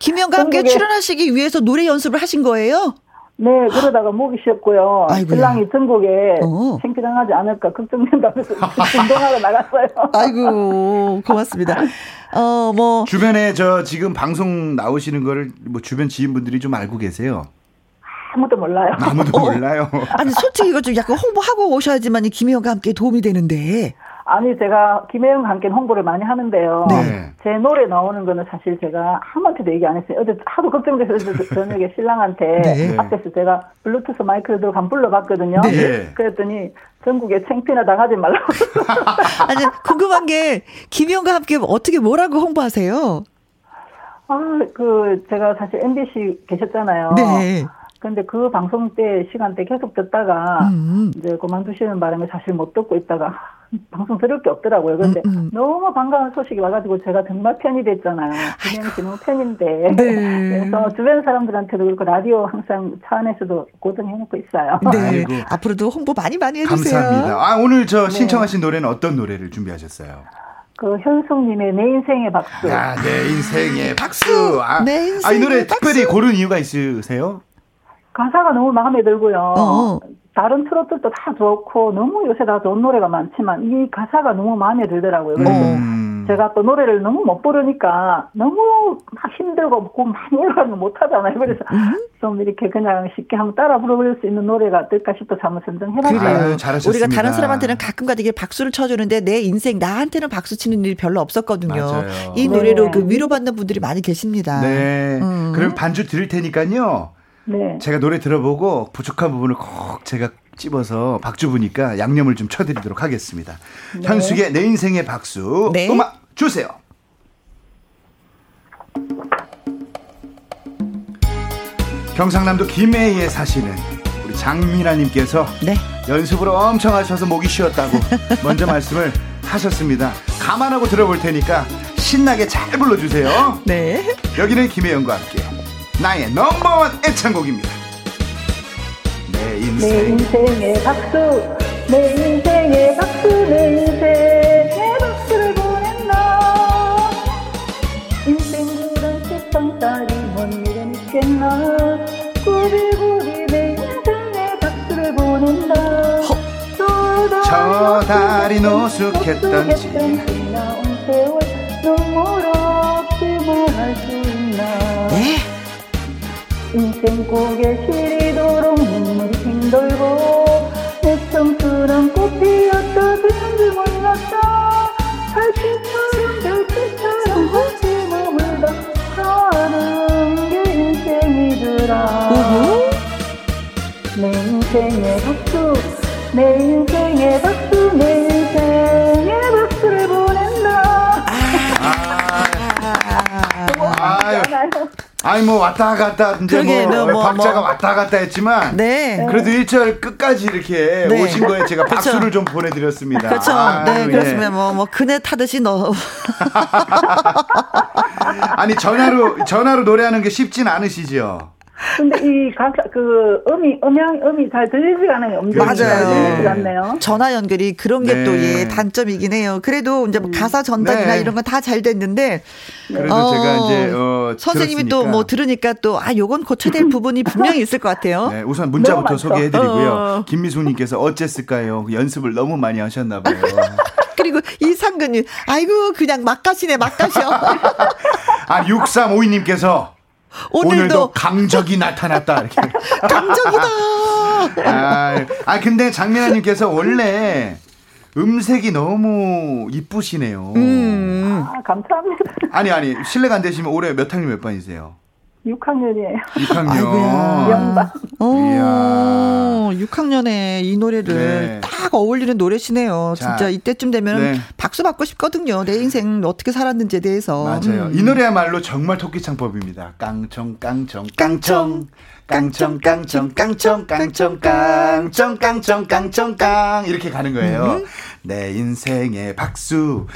김영과 함께 출연하시기 위해서 노래 연습을 하신 거예요? 네 그러다가 목이 쉬었고요. 아이고야. 신랑이 전국에 어. 창피당하지 않을까 걱정된다면서 *laughs* 운동하러 나갔어요. 아이고, 고맙습니다. 어, 뭐, 주변에 저 지금 방송 나오시는 거를 뭐 주변 지인분들이 좀 알고 계세요? 아무도 몰라요. 아무도 몰라요. 아니, 솔직히 이거 좀 약간 홍보하고 오셔야지만 이 김영과 함께 도움이 되는데. 아니 제가 김혜영과 함께 홍보를 많이 하는데요. 네. 제 노래 나오는 거는 사실 제가 아무한테도 얘기 안 했어요. 어제 하도 걱정돼서 어제 저녁에 신랑한테 네. 앞에서 제가 블루투스 마이크를 들고 한 불러봤거든요. 네. 그랬더니 전국에 창피나 당하지 말라고. *laughs* 아니, 궁금한 게, 김영과 함께 어떻게 뭐라고 홍보하세요? 아, 그 제가 사실 MBC 계셨잖아요. 네. 근데 그 방송 때 시간대 계속 듣다가 음. 이제 그만두시는 바람에 사실 못 듣고 있다가 방송 들을 게 없더라고요. 근데 음, 음. 너무 반가운 소식이 와가지고 제가 정말 팬이 됐잖아요. 김영 씨 너무 팬인데. 네. 그래서 주변 사람들한테도 그렇고 라디오 항상 차 안에서도 고정해놓고 있어요. 네. 아이고. 앞으로도 홍보 많이 많이 해주세요. 감사합니다. 아, 오늘 저 네. 신청하신 노래는 어떤 노래를 준비하셨어요? 그 현숙님의 내 인생의 박수. 야, 내 인생의 박수. 아, 내 아, 이 인생의 노래 박수. 특별히 고른 이유가 있으세요? 가사가 너무 마음에 들고요. 어. 다른 트로트도 다 좋고 너무 요새 다 좋은 노래가 많지만 이 가사가 너무 마음에 들더라고요. 그래서 음. 제가 또 노래를 너무 못 부르니까 너무 막 힘들고 곡 많이 올라가는 거 못하잖아요. 그래서 음? 좀 이렇게 그냥 쉽게 한번 따라 부를 수 있는 노래가 어떨까 싶어서 한번 선정해봤어요. 아유, 그래요. 잘하셨습니다. 우리가 다른 사람한테는 가끔가다 이게 박수를 쳐주는데 내 인생 나한테는 박수 치는 일이 별로 없었거든요. 맞아요. 이 네. 노래로 그 위로받는 분들이 많이 계십니다. 네. 음. 그럼 반주 드릴 테니까요. 네. 제가 노래 들어보고 부족한 부분을 꼭 제가 찝어서 박주부니까 양념을 좀 쳐드리도록 하겠습니다. 현숙의 내 인생의 박수 네. 음악 주세요. 경상남도 김해에 사시는 우리 장민아님께서 네. 연습을 엄청 하셔서 목이 쉬었다고 *laughs* 먼저 말씀을 하셨습니다. 감안하고 들어볼 테니까 신나게 잘 불러주세요. 네. 여기는 김혜영과 함께 나의 넘버원 애창곡입니다. 내내 인생 인생의 박수, 내 인생의 박수, 내 인생의 박수를 보낸다. 인생 그런 세상살이 뭔 일은 있겠나. 꾸리꾸리 내 인생의 박수를 보낸다. 저 달이 노숙했던지 나온 세월 눈물 없이 말할 수 있나. 네. 인생 고개 시리도록 눈물이 핑돌고 내 청춘은 꽃피었다. 그런지 몰랐다. 살빛처럼 별빛처럼 꽃이 머물다. 사는 게 인생이더라. 내 인생의 박수 내 인생의 박수 내 인생의 박수를 보낸다. 아, 아, 아, 아, 아, 아, 아, 아, 아, 니 뭐 왔다 갔다 이제 그러게, 뭐너 뭐, 박자가 뭐. 왔다 갔다 했지만 네. 그래도 1절 끝까지 이렇게 네. 오신 거에 제가. 박수를 좀 보내드렸습니다. 그렇죠. 아유, 네, 예. 그렇습니다. 뭐, 뭐, 그네 타듯이 너. *laughs* 아니 전화로 전화로 노래하는 게 쉽진 않으시죠? 근데 이 가사 그 음이 음향 음이 잘 들리지가 않아요. 맞아요. 들리지가 않네요. 전화 연결이 그런 게 네. 또 예, 단점이긴 해요. 그래도 이제 뭐 가사 전달이나 네. 이런 건 다 잘 됐는데. 그래도 어, 제가 이제 어, 선생님이. 또 뭐 들으니까 또, 아, 요건 고쳐야 될 부분이 *laughs* 분명히 있을 것 같아요. 네, 우선 문자부터 너무 많죠. 소개해 드리고요. 어. 김미숙님께서 어쨌을까요? 연습을 너무 많이 하셨나 봐요. *laughs* 그리고 이상근님, 아이고, 그냥 막 가시네, 막 가셔. *laughs* 아 6352님께서 오늘도, 오늘도 강적이 나타났다 이렇게. *laughs* 강적이다. 아, 아 근데 장민아님께서 원래 음색이 너무 이쁘시네요. 음. 아 감사합니다. 아니 아니 실례가 안 되시면 올해 몇 학년 몇 반이세요? 6학년이에요. 6학년. 영방. 어, 6학년에 이 노래를 네. 딱 어울리는 노래시네요. 자, 진짜 이때쯤 되면 네. 박수 받고 싶거든요. 내 인생 어떻게 살았는지에 대해서. 맞아요. 음. 이 노래야말로 정말 토끼창법입니다. 깡총 깡총 깡총 깡총 깡총 깡총 깡총 깡총 깡총 깡총 깡. 이렇게 가는 거예요. 음. 내 인생의 박수,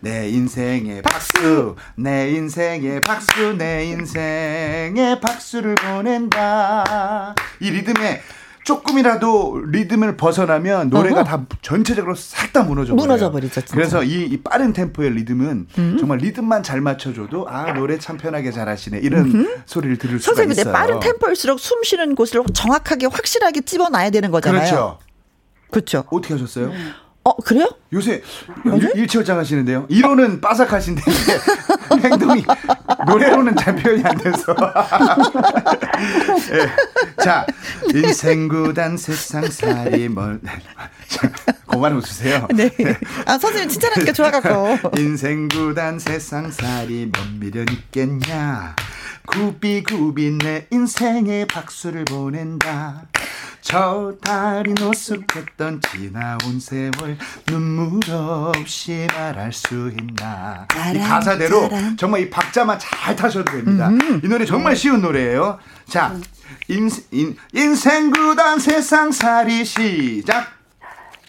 내 인생의 박수, 내 인생의 박수, 내 인생의 박수를 보낸다. 이 리듬에 조금이라도 리듬을 벗어나면 노래가 어허. 다 전체적으로 싹 다 무너져. 무너져 버리죠, 진짜. 그래서 이, 이 빠른 템포의 리듬은 정말 리듬만 잘 맞춰줘도 아 노래 참 편하게 잘하시네 이런 소리를 들을 수가 선생님, 있어요. 빠른 템포일수록 숨 쉬는 곳을 정확하게 확실하게 집어놔야 되는 거잖아요. 그렇죠. 그렇죠. 어떻게 하셨어요? 어, 그래요? 요새 일- 일치월장 하시는데요. 이로는 빠삭하신데 *laughs* 행동이 노래로는 잘 표현이 안 돼서. *laughs* 예. 자 인생 구단 세상살이 멀. *laughs* 자, 그만 웃으세요. 네. 아, 선생님 칭찬하니까 좋아갖고. 인생 구단 세상살이 뭔 미련 있겠냐 구비구비 내 인생에 박수를 보낸다 저 달이 노숙했던 지나온 세월 눈물 없이 말할 수 있나. 이 가사대로. 정말 이 박자만 잘 타셔도 됩니다. 이 노래 정말 쉬운 노래예요. 자 인, 인, 인생 구단 세상살이 시작.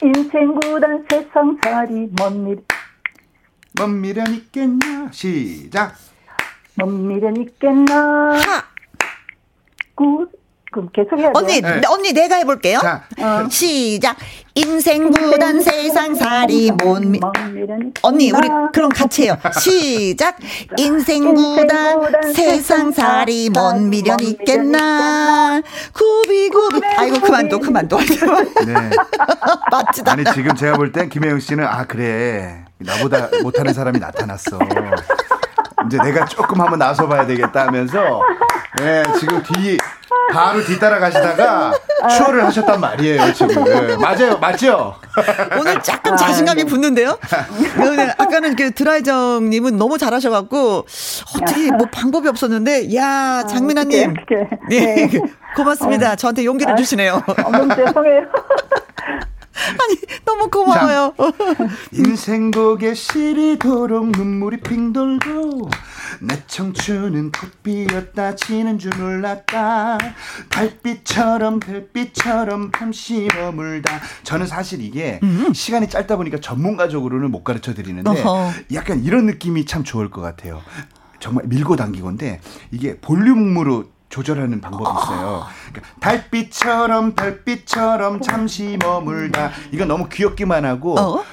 인생 구단 세상살이 먼 미래 뭔 미련 있겠냐? 시작. 먼 미련 있겠나? 하! 구 그럼 계속 해야 돼요. 언니, 네. 언니 내가 해볼게요. 자. 시작. 인생 구단 세상살이 못 미... 언니 우리. 그럼 같이 해요. 시작. 인생 구단 세상살이 뭔 미련 있겠나. 구비구비. 아이고 그만둬 그만둬. 네. *laughs* 맞지다. 아니 지금 제가 볼 땐 김혜영 씨는 아 그래 나보다 못하는 사람이 나타났어. 이제 내가 조금 한번 나서봐야 되겠다 하면서 네, 지금 뒤 바로 뒤따라 가시다가 추월을 하셨단 말이에요 지금. 네, 맞아요, 맞죠? 오늘 약간 자신감이 붙는데요. 오늘 아까는 그 드라이정님은 너무 잘하셔갖고 어떻게 뭐 방법이 없었는데 야 장민아님 어떡해. 네. 네. 고맙습니다. 저한테 용기를 주시네요. 어머 죄송해요. *laughs* *laughs* 아니 너무 고마워요. 인생곡에 시리도록 눈물이 핑 돌고 내 청춘은 꽃 피었다 지는 줄 몰랐다 달빛처럼 별빛처럼 잠시 머물다 저는 사실 이게 시간이 짧다 보니까 전문가적으로는 못 가르쳐 드리는데 어허. 약간 이런 느낌이 참 좋을 것 같아요 정말 밀고 당기건데 이게 볼륨으로 조절하는 방법이 있어요. 그러니까 달빛처럼 별빛처럼 잠시 머물다. 이건 너무 귀엽기만 하고 어?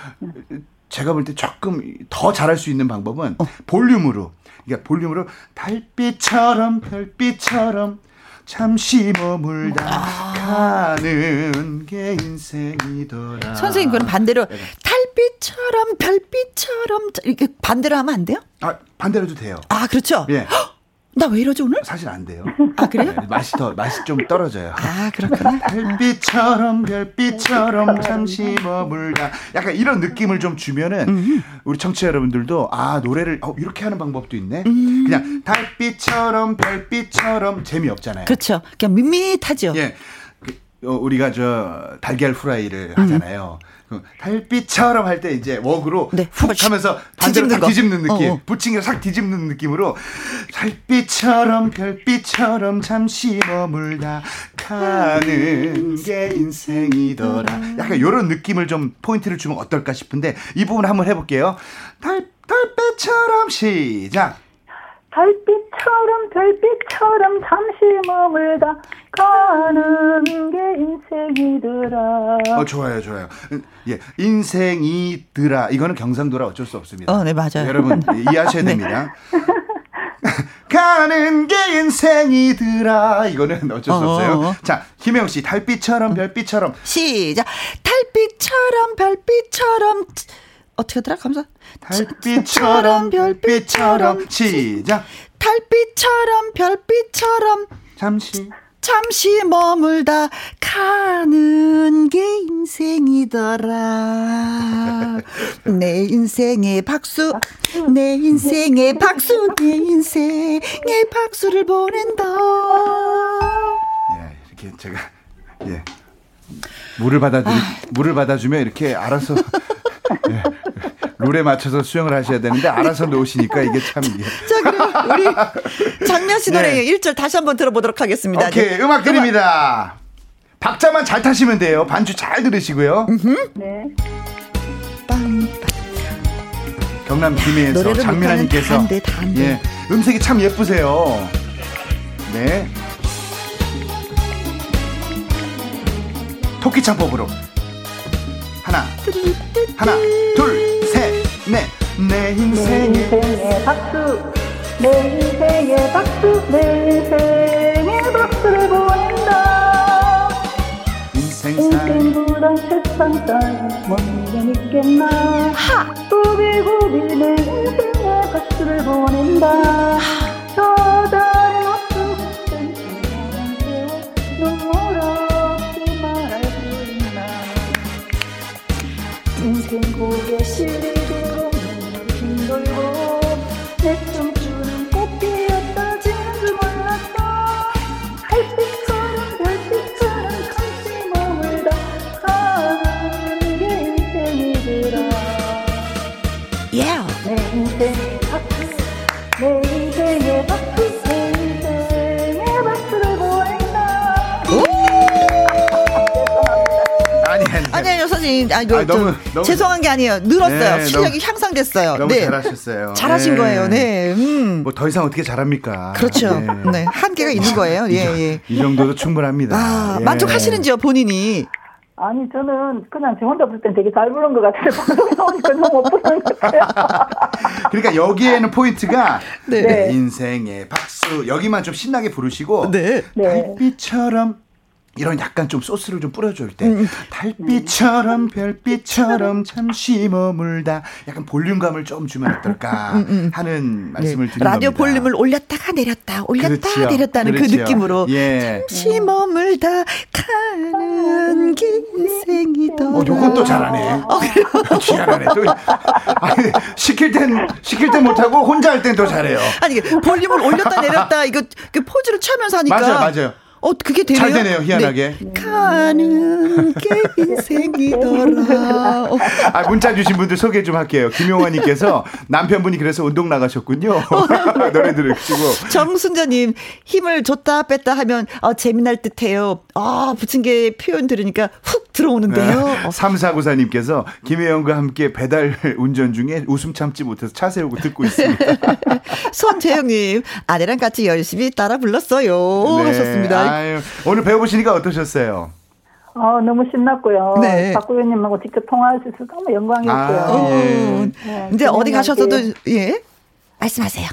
제가 볼 때 조금 더 잘할 수 있는 방법은 볼륨으로. 그러니까 볼륨으로 달빛처럼 별빛처럼 잠시 머물다 가는 게 인생이더라. 선생님 그럼 반대로 달빛처럼 별빛처럼 이렇게 반대로 하면 안 돼요? 아, 반대로 해도 돼요. 아 그렇죠. 예. 나 왜 이러지 오늘? 사실 안 돼요. 아 그래요? 네, 맛이 더 맛이 좀 떨어져요. 아 그렇구나. *laughs* 별빛처럼 별빛처럼 잠시 머물다. 약간 이런 느낌을 좀 주면은 우리 청취자 여러분들도 아 노래를 어, 이렇게 하는 방법도 있네. 그냥 달빛처럼 별빛처럼 재미없잖아요. 그렇죠. 그냥 밋밋하죠. 예. 그 어, 우리가 저 달걀 후라이를 하잖아요. 그 *laughs* 달빛처럼 할 때 이제 웍으로 네. 훅 하면서 반대로 뒤집는. 뒤집는 느낌. 어, 어. 부침개 싹 뒤집는 느낌으로 달빛처럼 별빛처럼 잠시 머물다 가는 게 인생이더라. 약간 이런 느낌을 좀 포인트를 주면 어떨까 싶은데 이 부분 한번 해볼게요. 달 달빛처럼 시작. 달빛처럼 별빛처럼 잠시 머물다 가는 게 인생이더라. 어 좋아요 좋아요. 음, 예 인생이더라 이거는 경상도라 어쩔 수 없습니다. 어, 네, 맞아요. 여러분 *laughs* 이해하셔야 됩니다. 가는 게 인생이더라 이거는 어쩔 수 어, 없어요. 어, 어. 자 김혜영 씨 달빛처럼 별빛처럼 시작. 달빛처럼 별빛처럼 어떻게 하더라? 감사. 달빛처럼 별빛처럼 시작 달빛처럼 별빛처럼 잠시 잠시 머물다 가는 게 인생이더라. 내 인생의 박수, 내 인생의 박수, 내 인생의 박수를 보낸다. 예 이렇게 제가 예 물을 받아드리 물을 받아주면 이렇게 알아서 예, 룰에 맞춰서 수영을 하셔야 되는데 알아서 놓으시니까 이게 참 이게 *laughs* 자, 그럼 우리 장면 씨 노래 네. 일 1절 다시 한번 들어보도록 하겠습니다. 오케이 네. 음악 드립니다. 박자만 잘 타시면 돼요. 반주 잘 들으시고요. 네. 빵. 경남 김해에서 장민아님께서. 예 음색이 참 예쁘세요. 네. 토끼 창법으로 하나 하나 둘 셋넷내 내 인생의 박수. 내 인생의 박수. 내 인생의 박수를 보낸다. 인생살 인생보다 세상 따위 뭔년 있겠나? 꾸비꾸비 내 인생의 박수를 보낸다. 저 아니, 선생님. 아니, 그, 아니, 너무- 좀 너무- 죄송한 게 아니에요. 늘었어요. 네, 실력이 너무- 향상됐어요. 너무 네. 잘하셨어요. 잘하신 네. 거예요. 네. 음. 뭐더 이상 어떻게 잘합니까? 그렇죠. 네. 네. 한계가 있는 거예요. 예, 예. 이 정도도 충분합니다. 아, 예. 만족하시는지요, 본인이? 아니 저는 그냥 저 혼자 부를 땐 되게 잘 부른 것 같은데 방송에 나오니까 너무 못 부르는 것 같아요 *laughs* 그러니까 여기에는 포인트가 네. 내 인생의 박수 여기만 좀 신나게 부르시고 네. 네. 달빛처럼 이런 약간 좀 소스를 좀 뿌려줄 때 음. 달빛처럼 별빛처럼 *laughs* 잠시 머물다 약간 볼륨감을 좀 주면 어떨까 하는 말씀을 네. 드린 라디오 겁니다. 볼륨을 올렸다가 내렸다, 올렸다 그렇지요. 내렸다는 그 그렇지요. 느낌으로. 예. 잠시 머물다 가는 게 인생이더라. 어, 요건 또 잘하네. 희한하네. 또 아니, 시킬 땐 시킬 땐 못하고 혼자 할 땐 더 잘해요. 아니, 볼륨을 올렸다 내렸다, *laughs* 이거 그 포즈를 취하면서 하니까. 맞아요, 맞아요. 어, 그게 되네요. 잘 되네요, 희한하게. 네. 가는 게 인생이더라. 어, *laughs* 아, 문자 주신 분들 소개 좀 할게요. 김용환님께서 남편분이 그래서 운동 나가셨군요. *laughs* 노래 들으시고. 정순자님, 힘을 줬다 뺐다 하면, 어, 재미날 듯 해요. 아, 부침개 표현 들으니까 훅 들어오는데요. 어, 3494님께서 김혜영과 함께 배달 *laughs* 운전 중에 웃음 참지 못해서 차 세우고 듣고 있습니다. *laughs* 손재영님, 아내랑 같이 열심히 따라 불렀어요. 하셨습니다. 네. 아유, 오늘 배워보시니까 어떠셨어요? 어, 너무 신났고요. 네. 박 의원님하고 직접 통화할 수 있어서 너무 영광이었고요. 아, 예. 네, 이제 어디 가셔서도, 예? 말씀하세요.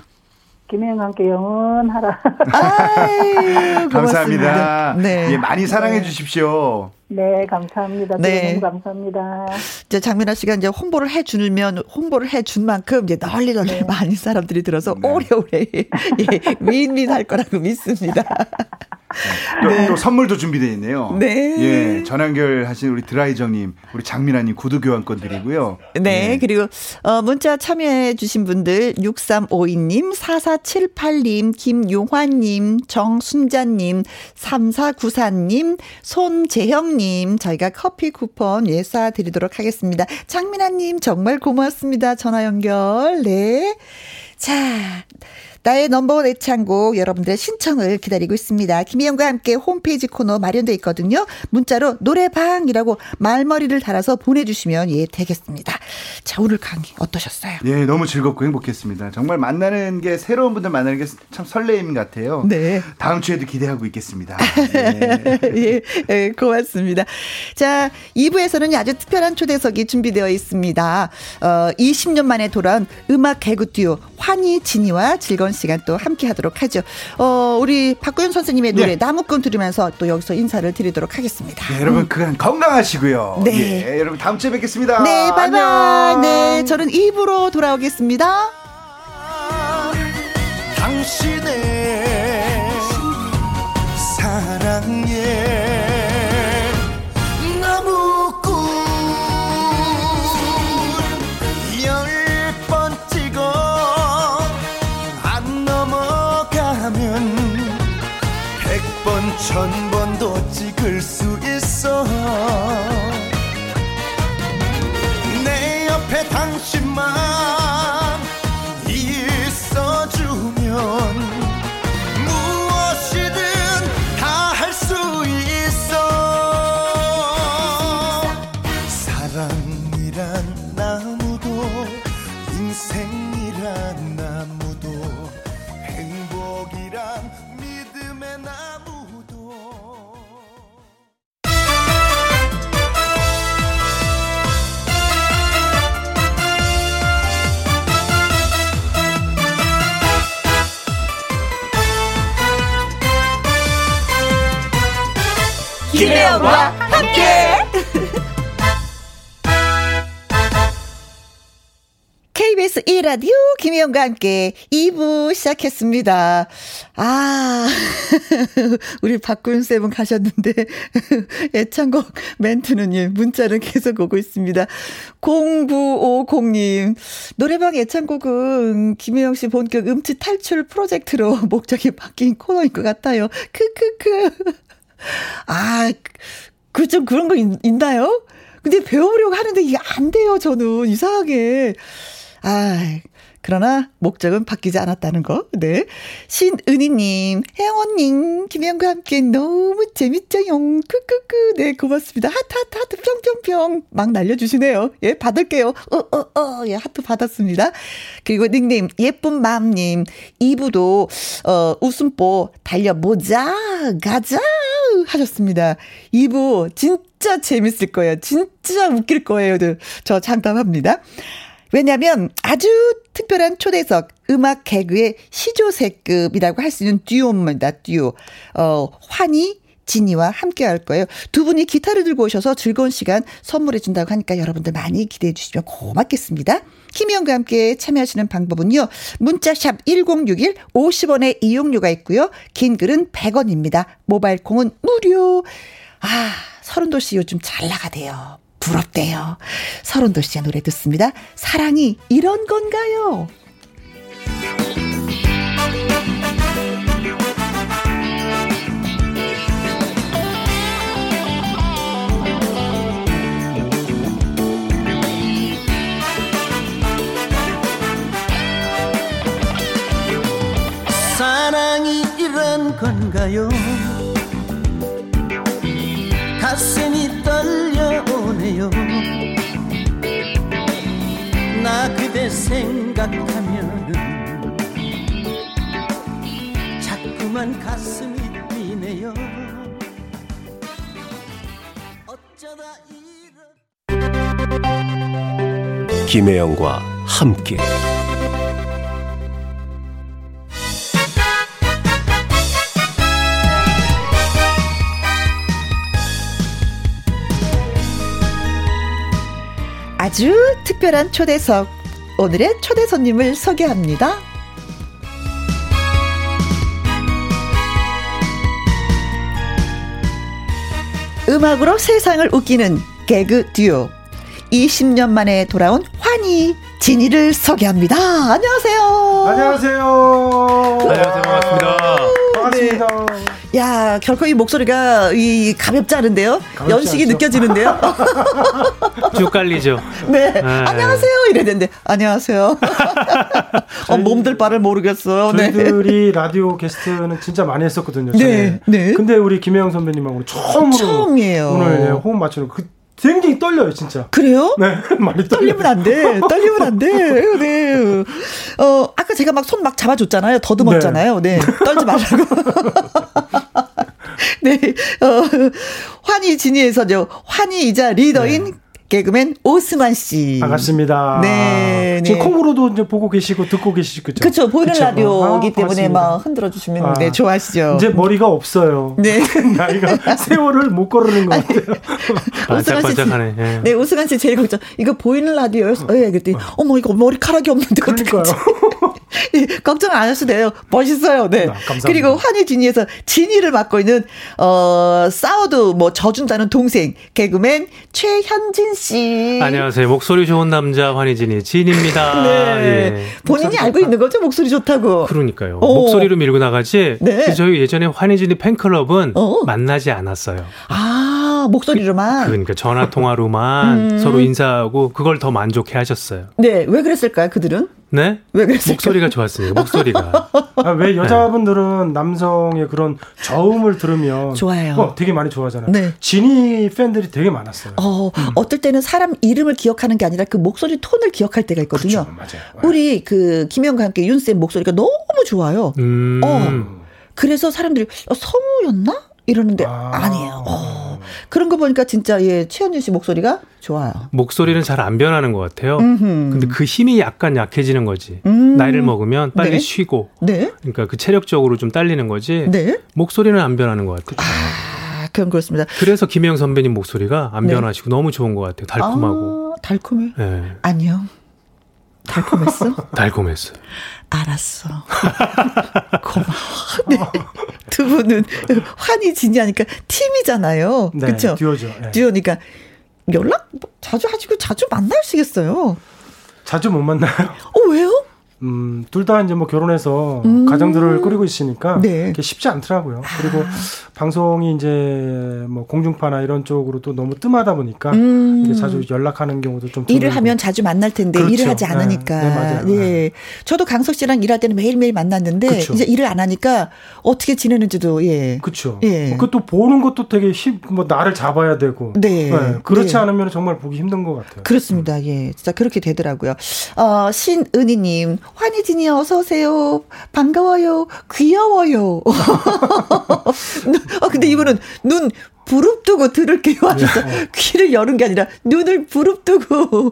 김혜영과 함께 영원하라. 아유. *laughs* 감사합니다. 네. 예, 많이 사랑해 주십시오. 네, 감사합니다. 네. 네. 너무 감사합니다. 이제 장민아 씨가 이제 홍보를 해 주면 홍보를 해 준 만큼 이제 널리 널리 네. 많은 사람들이 들어서 네. 오래오래 *laughs* 예, 윈윈 할 거라고 믿습니다. *laughs* 또, 네. 또 선물도 준비되어 있네요. 네. 예, 전화 연결하신 우리 드라이정님, 우리 장민아님 구두 교환권 드리고요. 네, 네. 그리고 어, 문자 참여해주신 분들 6352님, 4478님, 김용환님, 정순자님, 3494님, 손재형님, 저희가 커피 쿠폰 예 쏴드리도록 하겠습니다. 장민아님 정말 고맙습니다. 전화 연결. 네. 자. 나의 넘버원 애창곡 여러분들의 신청을 기다리고 있습니다. 김희영과 함께 홈페이지 코너 마련돼 있거든요. 문자로 노래방이라고 말머리를 달아서 보내주시면 예 되겠습니다. 자 오늘 강의 어떠셨어요? 예 너무 즐겁고 행복했습니다. 정말 만나는 게 새로운 분들 만나는 게 참 설레임 같아요. 네. 다음 주에도 기대하고 있겠습니다. 예. *laughs* 예, 예 고맙습니다. 자 2부에서는 아주 특별한 초대석이 준비되어 있습니다. 어, 20년 만에 돌아온 음악 개그 듀오 환희 진이와 즐거운 시간 또 함께 하도록 하죠. 어, 우리 박구윤 선생님의 노래 네. 나무꾼 들으면서 또 여기서 인사를 드리도록 하겠습니다. 네, 여러분 그간 건강하시고요. 네. 예, 여러분 다음 주에 뵙겠습니다. 네, 바이바이. 네, 저는 입으로 돌아오겠습니다. 당신의 사랑에 천 김혜영과 함께. *laughs* KBS 1라디오 김혜영과 함께 2부 시작했습니다. 아, *laughs* 우리 박구윤 쌤은 가셨는데, *laughs* 애창곡 멘트는 예, 문자는 계속 오고 있습니다. 0950님, 노래방 애창곡은 김혜영 씨 본격 음치 탈출 프로젝트로 목적이 바뀐 코너인 것 같아요. 크크크. 아, 그 좀 그런 거 있, 있나요? 근데 배우려고 하는데 이게 안 돼요, 저는. 이상하게. 아, 그러나 목적은 바뀌지 않았다는 거. 네. 신은희님, 혜영언님, 김영과 함께 너무 재밌죠용. 크크크. 네, 고맙습니다. 하트, 하트, 하트, 평평평. 막 날려주시네요. 예, 받을게요. 어, 어, 어. 예, 하트 받았습니다. 그리고 닉님, 예쁜 맘님, 2부도, 어, 웃음보 달려보자. 가자. 하셨습니다. 2부 진짜 재밌을 거예요. 진짜 웃길 거예요. 저 장담합니다. 왜냐면 아주 특별한 초대석 음악 개그의 시조세급이라고 할 수 있는 듀오입니다. 듀오. 어, 환희 진이와 함께 할 거예요. 두 분이 기타를 들고 오셔서 즐거운 시간 선물해 준다고 하니까 여러분들 많이 기대해 주시면 고맙겠습니다. 김희영과 함께 참여하시는 방법은요. 문자샵 1061 50원의 이용료가 있고요. 긴 글은 100원입니다. 모바일 콩은 무료. 아, 서른도 씨 요즘 잘 나가대요. 부럽대요. 서른도 씨의 노래 듣습니다. 사랑이 이런 건가요? 사랑이 이런 건가요? 가슴이 떨려 오네요. 나 그대 생각하면 자꾸만 가슴이 뛰네요. 어쩌다 이런 김혜영과 함께 아주 특별한 초대석. 오늘의 초대 손님을 소개합니다. 음악으로 세상을 웃기는 개그 듀오. 20년 만에 돌아온 환희, 진이를 소개합니다. 안녕하세요. 안녕하세요. 안녕하세요. 반갑습니다. 반갑습니다. 네. 야, 결코 이 목소리가 이 가볍지 않은데요? 가볍지 연식이 않죠? 느껴지는데요? *laughs* 쭉 깔리죠. 네. 네. 안녕하세요. 이랬는데, 안녕하세요. *laughs* 어, 몸들 바를 모르겠어요. 네. 저희들이 라디오 게스트는 진짜 많이 했었거든요. 네, 전에. 네. 근데 우리 김혜영 선배님하고 처음으로 처음이에요. 오늘 예, 호흡 맞추는 그 굉장히 떨려요, 진짜. 그래요? 네, *laughs* 많이 떨려요. 떨리면 안 돼. 떨리면 안 돼. *laughs* 네. 어, 아까 제가 막 손 막 잡아줬잖아요. 더듬었잖아요. 네. 떨지 말라고. *laughs* 네. 어, 환희 진이에서죠. 환희이자 리더인 개그맨 오스만 씨. 반갑습니다. 네, 지금 네. 콩으로도 이제 보고 계시고 듣고 계시죠. 그죠? 그렇죠. 보이는? 라디오이기 아, 때문에 반갑습니다. 막 흔들어 주시면 아, 네, 좋아하시죠. 이제 머리가 없어요. 네. *laughs* 나이가 세월을 못 거르는 것 같아요. *laughs* 오승환 씨, 반짝반짝하네. 예. 네, 오승환 씨 제일 걱정. 이거 보이는 라디오요? 예, 그랬더니, 어머, 이거 머리카락이 없는데. 어떡하지? *laughs* 예, 걱정 안 하셔도 돼요. 멋있어요. 네. 아, 감사합니다. 그리고 환희 진이에서 진이를 맡고 있는, 어, 싸워도 뭐 져준다는 동생, 개그맨 최현진 씨. 안녕하세요. 목소리 좋은 남자 환희진이 진입니다. *laughs* 네. 예. 본인이 알고 있는 거죠? 목소리 좋다고. 그러니까요. 어. 목소리로 밀고 나가지. 네. 저희 예전에 환희진이 팬클럽은 어. 만나지 않았어요. 아, 목소리로만. 그러니까 전화 통화로만 음. 서로 인사하고 그걸 더 만족해 하셨어요. 네, 왜 그랬을까요, 그들은? 네? 왜 그랬을까요? 목소리가 좋았습니다. 목소리가. *laughs* 아, 왜 여자분들은 남성의 그런 저음을 들으면 좋아요. 어, 되게 많이 좋아하잖아요. 네. 진이 팬들이 되게 많았어요. 어, 어떨 때는 사람 이름을 기억하는 게 아니라 그 목소리 톤을 기억할 때가 있거든요. 그렇죠, 맞아요. 우리 그 김영과 함께 윤쌤 목소리가 너무 좋아요. 음. 어. 그래서 사람들이 어, 성우였나? 이러는데 아. 아. 니에요 그런 거 보니까 진짜 예 최현준 씨 목소리가 좋아요. 목소리는 잘 안 변하는 것 같아요. 음흠. 근데 그 힘이 약간 약해지는 거지. 음. 나이를 먹으면 빨리 네. 쉬고. 네, 그러니까 그 체력적으로 좀 딸리는 거지. 네. 목소리는 안 변하는 것 같아요. 아, 그런 그렇습니다. 그래서 김혜영 선배님 목소리가 안 네. 변하시고 너무 좋은 것 같아요. 달콤하고. 아, 달콤해. 예. 안녕. 달콤했어? *laughs* 달콤했어요. 알았어. *laughs* 고마워. 네. 두 분은 환희 진이하니까 팀이잖아요. 네, 그렇죠? 듀오죠. 네. 듀오니까 연락 뭐 자주 하시고 자주 만나시겠어요. 자주 못 만나요. 어 왜요? 음, 둘 다 이제 뭐 결혼해서 음. 가정들을 꾸리고 있으니까 네. 그게 쉽지 않더라고요. 그리고 방송이 이제 뭐 공중파나 이런 쪽으로 또 너무 뜸하다 보니까 음. 이제 자주 연락하는 경우도 좀 일을. 하면 자주 만날 텐데 그렇죠. 일을 하지 네. 않으니까. 네, 맞아요. 예. 저도 강석 씨랑 일할 때는 매일매일 만났는데 그쵸. 이제 일을 안 하니까 어떻게 지내는지도 예. 그렇죠. 예. 그것도 보는 것도 되게 힘, 뭐 나를 잡아야 되고. 네. 그렇지 네. 않으면 정말 보기 힘든 것 같아요. 그렇습니다. 예. 진짜 그렇게 되더라고요. 어, 신은희 님, 환희진이 어서 오세요. 반가워요. 귀여워요. *laughs* 어, 근데 이분은 눈 부릅뜨고 들을게요. 하셔서 귀를 여는 게 아니라 눈을 부릅뜨고. *laughs*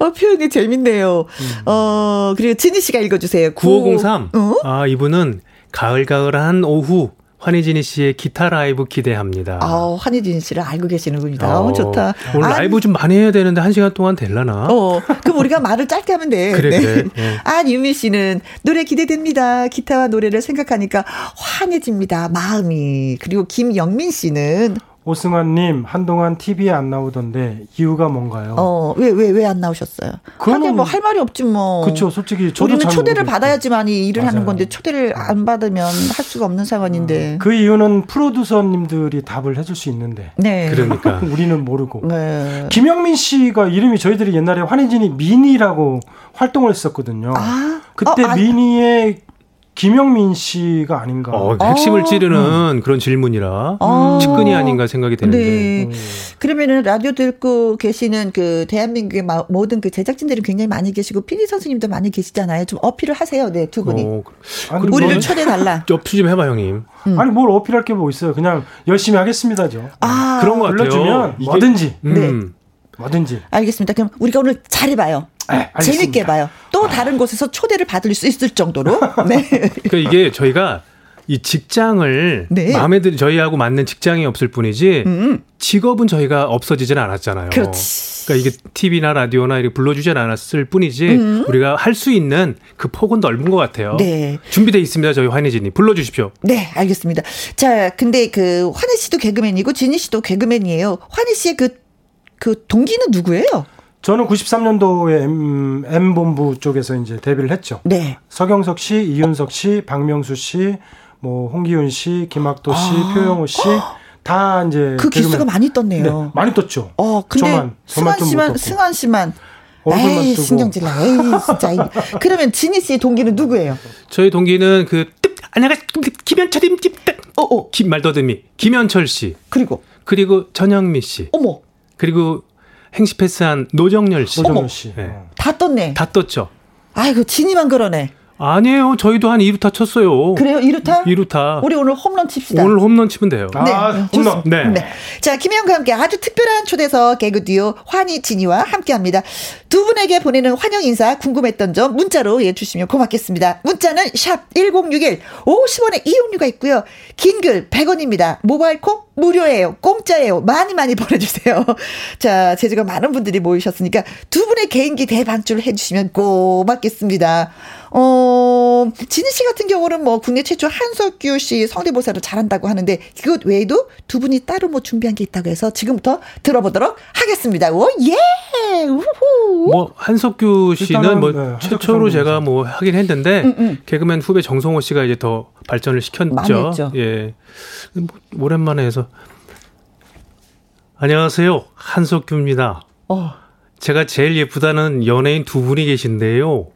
어, 표현이 재밌네요. 어, 그리고 진희 씨가 읽어주세요. 9503. 어? 아, 이분은 가을가을한 오후 환희진이 씨의 기타 라이브 기대합니다. 아, 환희진 씨를 알고 계시는군요. 어, 좋다. 오늘 아니, 라이브 좀 많이 해야 되는데 한 시간 동안 될라나? 어, 그럼 우리가 말을 짧게 하면 돼. 그래, 그래. 예. 아, 유미 씨는 노래 기대됩니다. 기타와 노래를 생각하니까 환해집니다. 마음이. 그리고 김영민 씨는 오승환님 한동안 TV에 안 나오던데 이유가 뭔가요? 어, 왜, 왜, 왜 안 나오셨어요? 하긴 뭐할 말이 없지 뭐. 그쵸, 솔직히 저도 우리는 잘 초대를 모르겠고. 받아야지만 이 일을 하는 맞아요. 건데 초대를 안 받으면 할 수가 없는 상황인데. 그 이유는 프로듀서님들이 답을 해줄 수 있는데 네. 그러니까. *laughs* 우리는 모르고. 네. 김영민 씨가 이름이 저희들이 옛날에 환희진이 미니라고 활동을 했었거든요. 아, 그때 어, 아, 미니의 김영민 씨가 아닌가. 어, 핵심을 어. 찌르는 그런 질문이라 어. 측근이 아닌가 생각이 되는데. 네. 음. 그러면은 라디오 듣고 계시는 그 대한민국의 마- 모든 그 제작진들이 굉장히 많이 계시고 PD 선생님도 많이 계시잖아요. 좀 어필을 하세요. 네, 두 분이. 어, 아니, 우리를 뭐- 초대해 달라. 어필 *laughs* 좀 해봐, 형님. 아니 뭘 어필할 게 뭐 있어요. 그냥 열심히 하겠습니다죠. 아, 그런 것 같아요. 불러주면 이게- 뭐든지 음. 뭐든지. 알겠습니다. 그럼 우리가 오늘 잘 해봐요. 네, 알겠습니다. 재밌게 봐요. 또 다른 곳에서 초대를 받을 수 있을 정도로. *laughs* 네. 그러니까 이게 저희가 이 직장을 네. 마음에 들 저희하고 맞는 직장이 없을 뿐이지 직업은 저희가 없어지진 않았잖아요. 음. 그렇지. 그러니까 이게 TV나 라디오나 이렇게 불러주진 않았을 뿐이지 음. 우리가 할 수 있는 그 폭은 넓은 것 같아요. 네. 준비돼 있습니다. 저희 환희진이 불러주십시오. 네, 알겠습니다. 자, 근데 그 환희 씨도 개그맨이고 진희 씨도 개그맨이에요. 환희 씨의 그, 그 동기는 누구예요? 저는 93년도에 M, M본부 쪽에서 이제 데뷔를 했죠. 네. 서경석 씨, 이윤석 씨, 박명수 씨, 뭐 홍기훈 씨, 김학도 씨, 아. 표영호 씨, 다 이제 그 기수가 많이 떴네요. 네, 많이 떴죠. 어, 근데 저만, 승환 저만 좀못 씨만. 승환 씨만. 얼굴만 에이, 뜨고. 신경질 나. 에이, 진짜. 이- 그러면 진희 씨의 동기는 누구예요? 저희 동기는 그 뜻, 안녕하세요. 김현철님 집 어, 어. 김 말더듬이 김현철 씨 그리고, 그리고 전영미 씨 어머, 그리고 행시 패스한 노정열 씨. 노정열 씨. 네. 어. 다 떴네. 다 떴죠. 아이고, 진희만 그러네. 아니에요. 저희도 한 2루타 쳤어요. 그래요? 이루타? 2루타. 우리 오늘 홈런 칩시다. 오늘 홈런 치면 돼요. 아, 홈런. 좋습니다. 네. 자, 김혜영과 함께 아주 특별한 초대석 개그 듀오 환희 진이와 함께 합니다. 두 분에게 보내는 환영 인사 궁금했던 점 문자로 예 주시면 고맙겠습니다. 문자는 샵 1061, 50원의 이용료가 있고요. 긴 글 100원입니다. 모바일 콩 무료예요. 공짜예요. 많이 많이 *laughs* 보내주세요. 자, 제주가 많은 분들이 모이셨으니까 두 분의 개인기 대방출 해주시면 고맙겠습니다. 어, 진희 씨 같은 경우는 뭐 국내 최초 한석규 씨 성대모사를 잘한다고 하는데 그것 외에도 두 분이 따로 뭐 준비한 게 있다고 해서 지금부터 들어보도록 하겠습니다. 오, 예! 우후! 뭐 한석규 씨는 뭐 네, 한석규 최초로. 제가 뭐 하긴 했는데 개그맨 후배 정성호 씨가 이제 더 발전을 많이 시켰죠. 했죠. 예. 뭐 오랜만에 해서 안녕하세요. 한석규입니다. 어, 제가 제일 예쁘다는 연예인 두 분이 계신데요.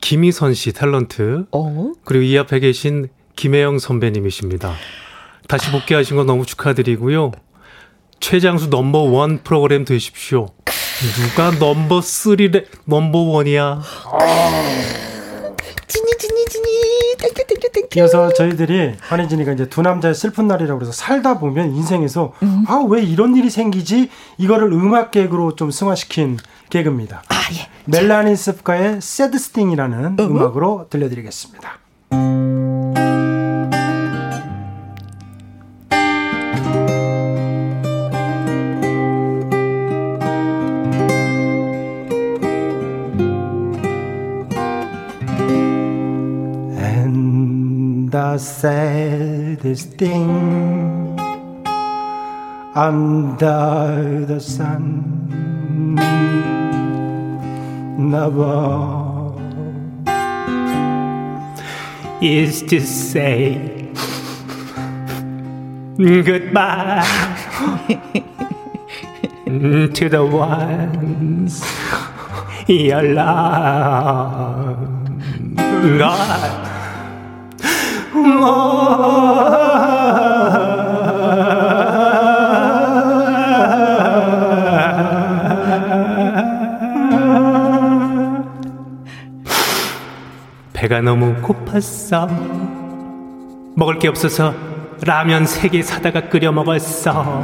김희선 씨 탤런트 어, 그리고 이 앞에 계신 김혜영 선배님이십니다. 다시 복귀하신 거 너무 축하드리고요. 최장수 넘버 원 프로그램 되십시오. 누가 number three래 number one이야. 진이, 진이, 진이. thank you, thank you, thank you. 이어서 저희들이 환희진이가 이제 두 남자의 슬픈 날이라고 그래서 살다 보면 인생에서 음. 아왜 이런 일이 생기지 이거를 음악 개그로 좀 승화시킨 개그입니다. 아, 예. 멜라니 사프카의 Saddest Thing이라는 음악으로 들려드리겠습니다. Saddest thing under the sun never Is to say goodbye to the ones you love. God. 배가 너무 고팠어. 먹을 게 없어서 라면 세 개 사다가 끓여 먹었어.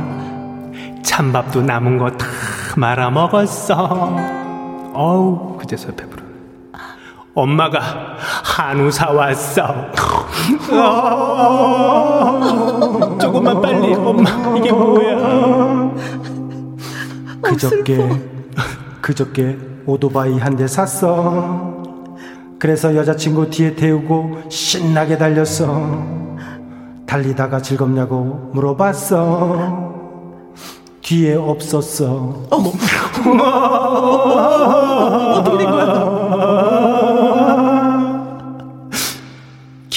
찬밥도 남은 거 다 말아 먹었어. 어우, 그제서야 배부르. 엄마가 한우 사왔어. 어, 조금만 빨리, 엄마, 이게 뭐야? 그저께 그저께 오토바이 한 대 샀어. 그래서 여자친구 뒤에 태우고 신나게 달렸어. 달리다가 즐겁냐고 물어봤어. 뒤에 없었어.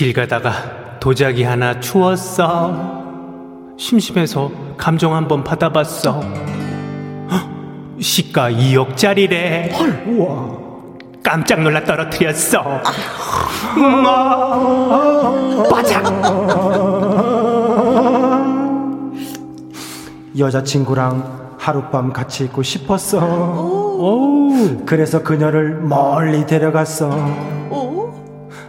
길 가다가 도자기 하나 추웠어. 심심해서 감정 한번 받아봤어. 헉, 시가 2억짜리래. 우와. 깜짝 놀라 떨어뜨렸어. 여자친구랑 하룻밤 같이 있고 싶었어. 그래서 그녀를 멀리 데려갔어.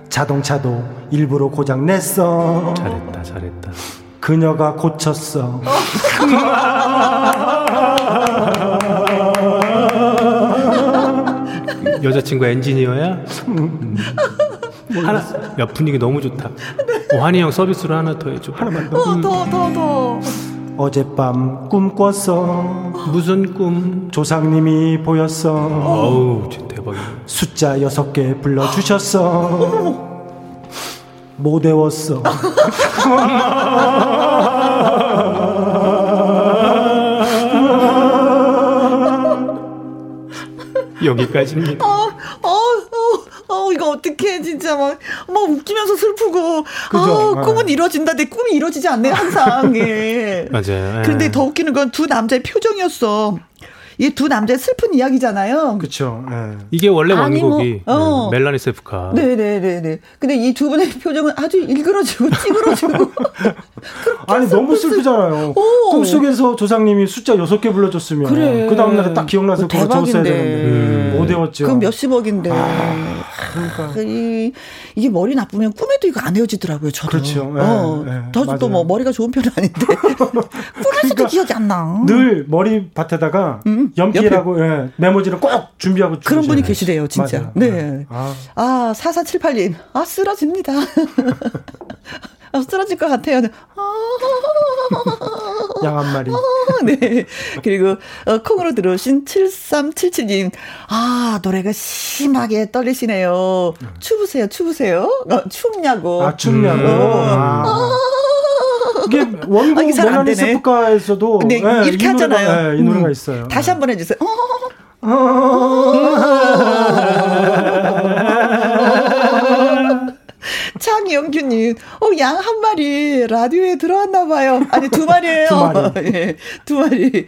자동차도 일부러 고장 냈어. 잘했다, 잘했다. 그녀가 고쳤어. 여자친구 엔지니어야? 음. 하나, 야, 분위기 너무 좋다. 어, 환희 형 서비스로 하나 더 해줘. 하나만 더. 어, 더, 더, 더. 어젯밤 꿈 꿨어. 무슨 꿈? 조상님이 보였어. 어우, 진짜 대박이네. 숫자 여섯 개 불러주셨어. 못 외웠어. 여기까지입니다. 어, 어, 어, 어, 이거 어떡해, 진짜 막, 막 웃기면서 슬프고. 그죠? 아, 꿈은 네. 이루어진다. 내 꿈이 이루어지지 않네, 항상. 예. 맞아요. 예. 그런데 더 웃기는 건 두 남자의 표정이었어. 이 두 남자의 슬픈 이야기잖아요. 그쵸. 예. 이게 원래 아니, 뭐, 원곡이 어. 네, 멜라니 세프카. 네네네네. 근데 이 두 분의 표정은 아주 일그러지고 *laughs* 찌그러지고. 아니 너무 슬프잖아요. 오. 꿈속에서 조상님이 숫자 여섯 개 불러줬으면 그래. 그 다음 날에 딱 기억나서 그거 적었어야. 되는데 음. 못 외웠죠. 그럼 몇십억인데. 그러니까. 이, 이게 머리 나쁘면 꿈에도 이거 안 헤어지더라고요, 저도. 그렇죠. 예, 어, 예, 저도 또 뭐. 머리가 좋은 편은 아닌데. *laughs* 꿈에서도 그러니까 기억이 안 나. 늘 머리 밭에다가 음, 연필하고 예, 메모지를 꼭 준비하고 그런 분이 계시대요, 진짜. 맞아요. 네. 아, 아, 4478님. 아, 쓰러집니다. *laughs* 아, 쓰러질 것 같아요. 아, 양한 마리. 네. 그리고, 어, 콩으로 들어오신 7377님. 아, 노래가 심하게 떨리시네요. 추우세요, 추우세요? 어, 춥냐고. 아 춥냐고. 어. 아. 이게 원곡 아, 잘안 모나리 되네. 세프카에서도 네, 예, 이렇게 이 하잖아요. 노래가, 예, 이 노래가 음. 있어요. 다시 한번 해주세요. 어, 장영규님, 어, 양 한 마리 라디오에 들어왔나 봐요. 아니, 두 마리예요. *laughs* 두 마리. *laughs* 예, 두 마리.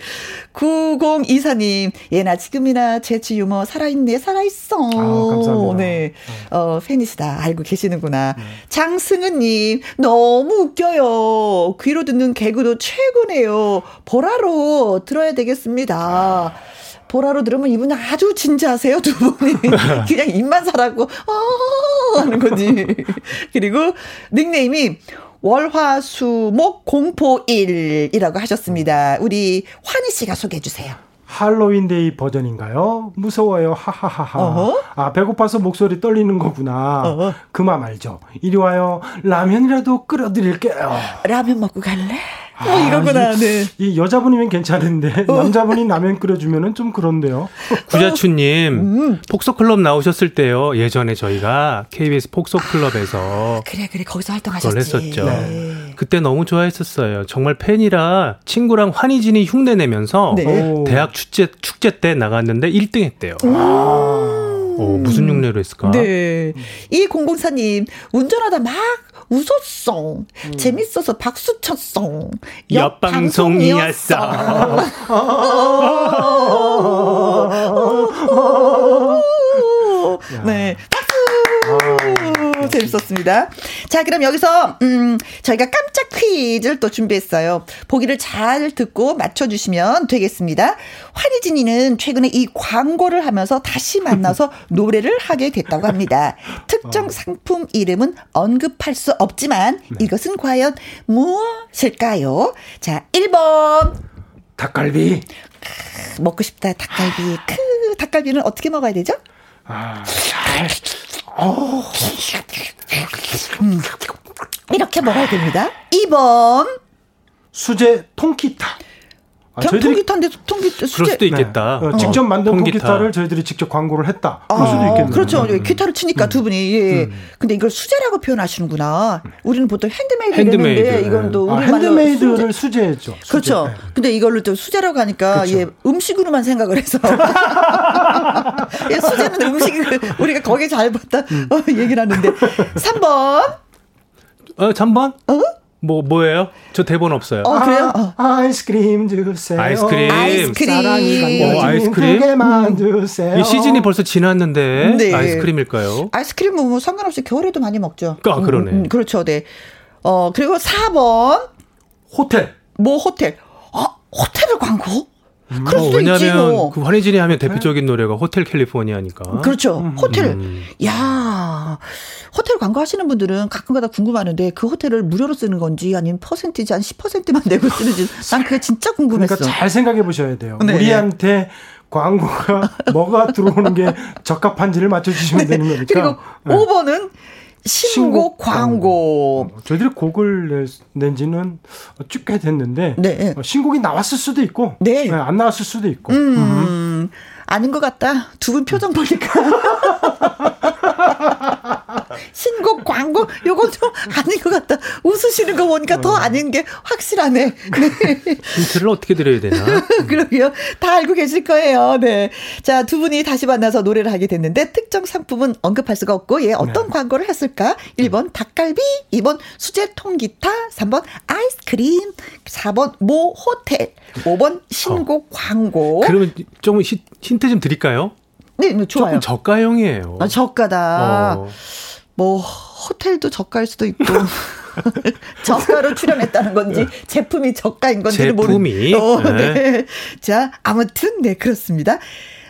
9024님, 예나 지금이나 재치 유머 살아있네, 살아있어. 아, 감사합니다. 네. 어, 팬이시다. 알고 계시는구나. 네. 장승은님, 너무 웃겨요. 귀로 듣는 개그도 최고네요. 보라로 들어야 되겠습니다. 보라로 들으면 이분이 아주 진지하세요, 두 분이. *laughs* 그냥 입만 살라고, 어, 하는 거지. 그리고 닉네임이 월화수목 공포일이라고 하셨습니다. 우리 환희 씨가 소개해 주세요. 할로윈데이 버전인가요? 무서워요. 하하하하. 어허. 아 배고파서 목소리 떨리는 거구나. 어허. 그만 말죠. 이리 와요. 라면이라도 끓여드릴게요. 라면 먹고 갈래? 뭐 아, 이거구나, 이, 네. 이 여자분이면 괜찮은데 남자분이 라면 끓여주면은 좀 그런데요. 구자추님, 음. 폭소클럽 나오셨을 때요. 예전에 저희가 KBS 폭소클럽에서 그래, 그래, 거기서 했었죠. 네. 그때 너무 좋아했었어요. 정말 팬이라 친구랑 환희진이 흉내 내면서 네. 오. 대학 축제 축제 때 나갔는데 1등 했대요. 어, 무슨 흉내로 했을까? 네. 이 공공사님, 운전하다 막 웃었어. 재밌어서 박수 쳤어. 옆 방송이었어. *laughs* 네. 박수! 재밌었습니다. 자, 그럼 여기서, 음, 저희가 깜짝 퀴즈를 또 준비했어요. 보기를 잘 듣고 맞춰주시면 되겠습니다. 환희진이는 최근에 이 광고를 하면서 다시 만나서 *laughs* 노래를 하게 됐다고 합니다. 특정 상품 이름은 언급할 수 없지만 이것은 과연 무엇일까요? 자, 1번. 닭갈비. 먹고 싶다, 닭갈비. 크, 닭갈비는 어떻게 먹어야 되죠? 아, 이렇게 먹어야 됩니다. 2번. 수제 통기타. 아, 겨- 통기타인데 통기타 그럴 수제. 수도 있겠다. 어, 직접 만든 통기타. 통기타를 저희들이 직접 광고를 했다. 그럴 수도 있겠네요. 그렇죠. 음. 기타를 치니까 두 분이. 예. 근데 이걸 수제라고 표현하시는구나. 우리는 보통 handmade handmade. 이건 또 아, 우리 말로 handmade를 수제. 수제했죠. 수제. 그렇죠. 네. 근데 이걸로 또 수제라고 하니까 그렇죠. 예, 음식으로만 생각을 해서 *laughs* 예, 수제는 음식을 우리가 거기에 잘 봤다 음. 어, 얘기를 하는데 3번 어, 잠번? 뭐 뭐예요? 저 대본 없어요. 어 그래요? 어. 아, 아이스크림 주세요. 아이스크림. 아이스크림. 사랑이 어, 반겨진 아이스크림? 두 개만 주세요. 이 시즌이 벌써 지났는데 네. 아이스크림일까요? 아이스크림은 뭐 상관없이 겨울에도 많이 먹죠. 아, 그러네. 그렇죠. 네. 어 그리고 4번 호텔. 모 호텔. 어 호텔을 광고? 그럴 어, 수도 있지 왜냐하면 뭐. 그 환희진이 하면 대표적인 노래가 호텔 캘리포니아니까. 그렇죠. 호텔. 음. 야 호텔 광고 하시는 분들은 가끔가다 궁금하는데 그 호텔을 무료로 쓰는 건지 아니면 퍼센티지 한 10%만 내고 쓰는지 난 그게 진짜 궁금했어. 그러니까 잘 생각해 보셔야 돼요. 네. 우리한테 광고가 *laughs* 뭐가 들어오는 게 적합한지를 맞춰주시면 되는 거니까. 그리고 네. 5번은 신곡, 광고. 어, 저희들이 곡을 낸 지는 쭉 꽤 됐는데 네. 어, 신곡이 나왔을 수도 있고 네. 네, 안 나왔을 수도 있고. 음, 음. 아닌 것 같다. 두 분 표정 보니까. *laughs* 신곡 광고 요건 좀 아닌 것 같다. 웃으시는 거 보니까 더 어. 아닌 게 확실하네. 네. 힌트를 어떻게 드려야 되나? *laughs* 그러게요. 다 알고 계실 거예요. 네. 자, 두 분이 다시 만나서 노래를 하게 됐는데 특정 상품은 언급할 수가 없고 예, 어떤 네. 광고를 했을까? 1번 닭갈비, 2번 수제 통기타, 3번 아이스크림, 4번 모 호텔, 5번 신곡 어. 광고. 그러면 좀 힌트 좀 드릴까요? 네, 네 좋아요. 조금 저가형이에요. 아, 저가다. 어. 뭐 호텔도 저가일 수도 있고 *laughs* 저가로 출연했다는 건지 제품이 저가인 건지는 모르겠 어, 네. 네. 자, 아무튼 네 그렇습니다.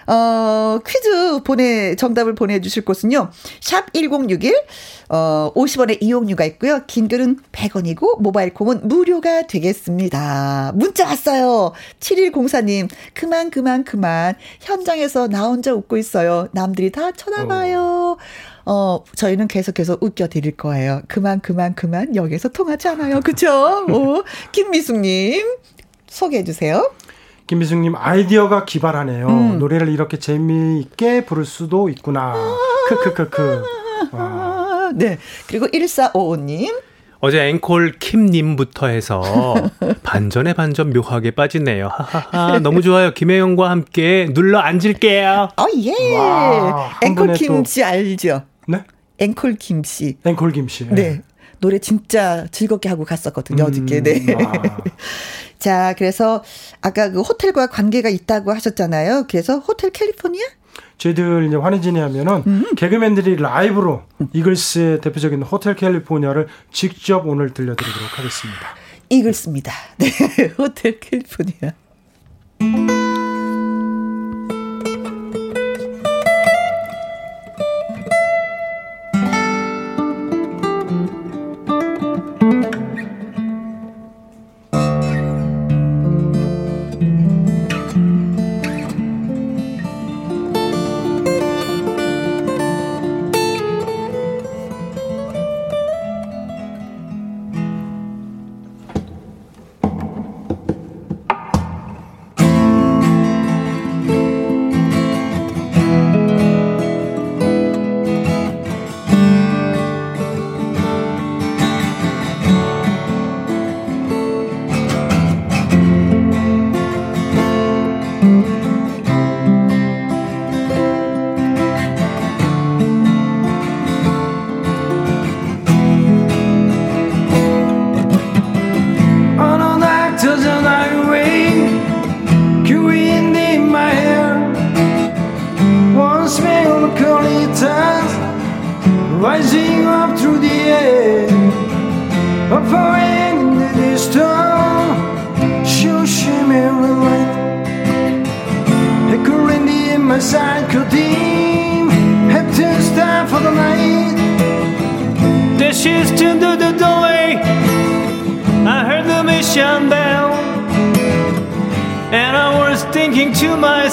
어, 퀴즈 보내, 정답을 보내주실 곳은요. 샵 1061, 어, 50원의 이용료가 있고요. 긴 글은 100원이고, 모바일 콩은 무료가 되겠습니다. 문자 왔어요. 7104님, 그만, 그만, 그만. 현장에서 나 혼자 웃고 있어요. 남들이 다 쳐다봐요. 어. 어, 저희는 계속해서 웃겨 드릴 거예요. 그만, 그만, 그만. 여기서 통하지 않아요. 그쵸? 오, 김미숙님, 소개해 주세요. 김미숙님, 아이디어가 기발하네요. 음. 노래를 이렇게 재미있게 부를 수도 있구나. 크크크크. 아, 네. 그리고 1455님. 어제 앵콜 킴님부터 해서 반전에 반전 묘하게 빠지네요. 하하하. 너무 좋아요. 김혜영과 함께 눌러 앉을게요. 어, 예. 와, 앵콜 김씨 알죠? 네? 앵콜 김씨. 앵콜 김씨. 네. 네. 노래 진짜 즐겁게 하고 갔었거든요, 음, 어저께. 네. 아. *laughs* 자, 그래서 아까 그 호텔과 관계가 있다고 하셨잖아요. 그래서 호텔 캘리포니아? 저희들 이제 환희진이 하면은 음. 개그맨들이 라이브로 이글스의 대표적인 호텔 캘리포니아를 직접 오늘 들려드리도록 하겠습니다. 이글스입니다. 네, *laughs* 호텔 캘리포니아.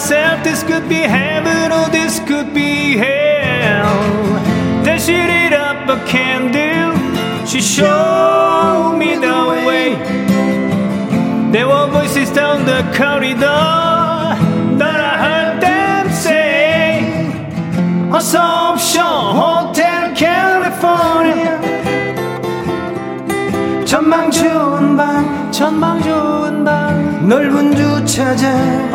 myself, this could be heaven or this could be hell. Then she lit up a candle, she showed me the way. There were voices down the corridor that I heard them say, Assumption Hotel California. 전망 좋은 방, 전망 좋은 방, 넓은 주차장.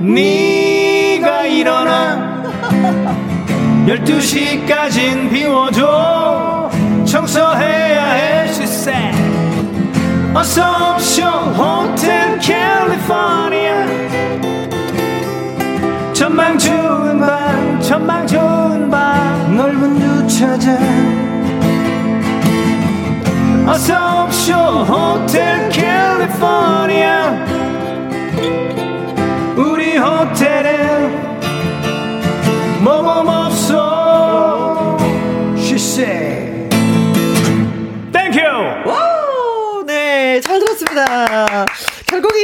네가 일어나. 12시까진 비워줘. 청소해야 해 said. 어서 오쇼 호텔 캘리포니아. 전망 좋은 밤 전망 좋은 밤. 넓은 찾아 어서 옵쇼 호텔 캘리포니아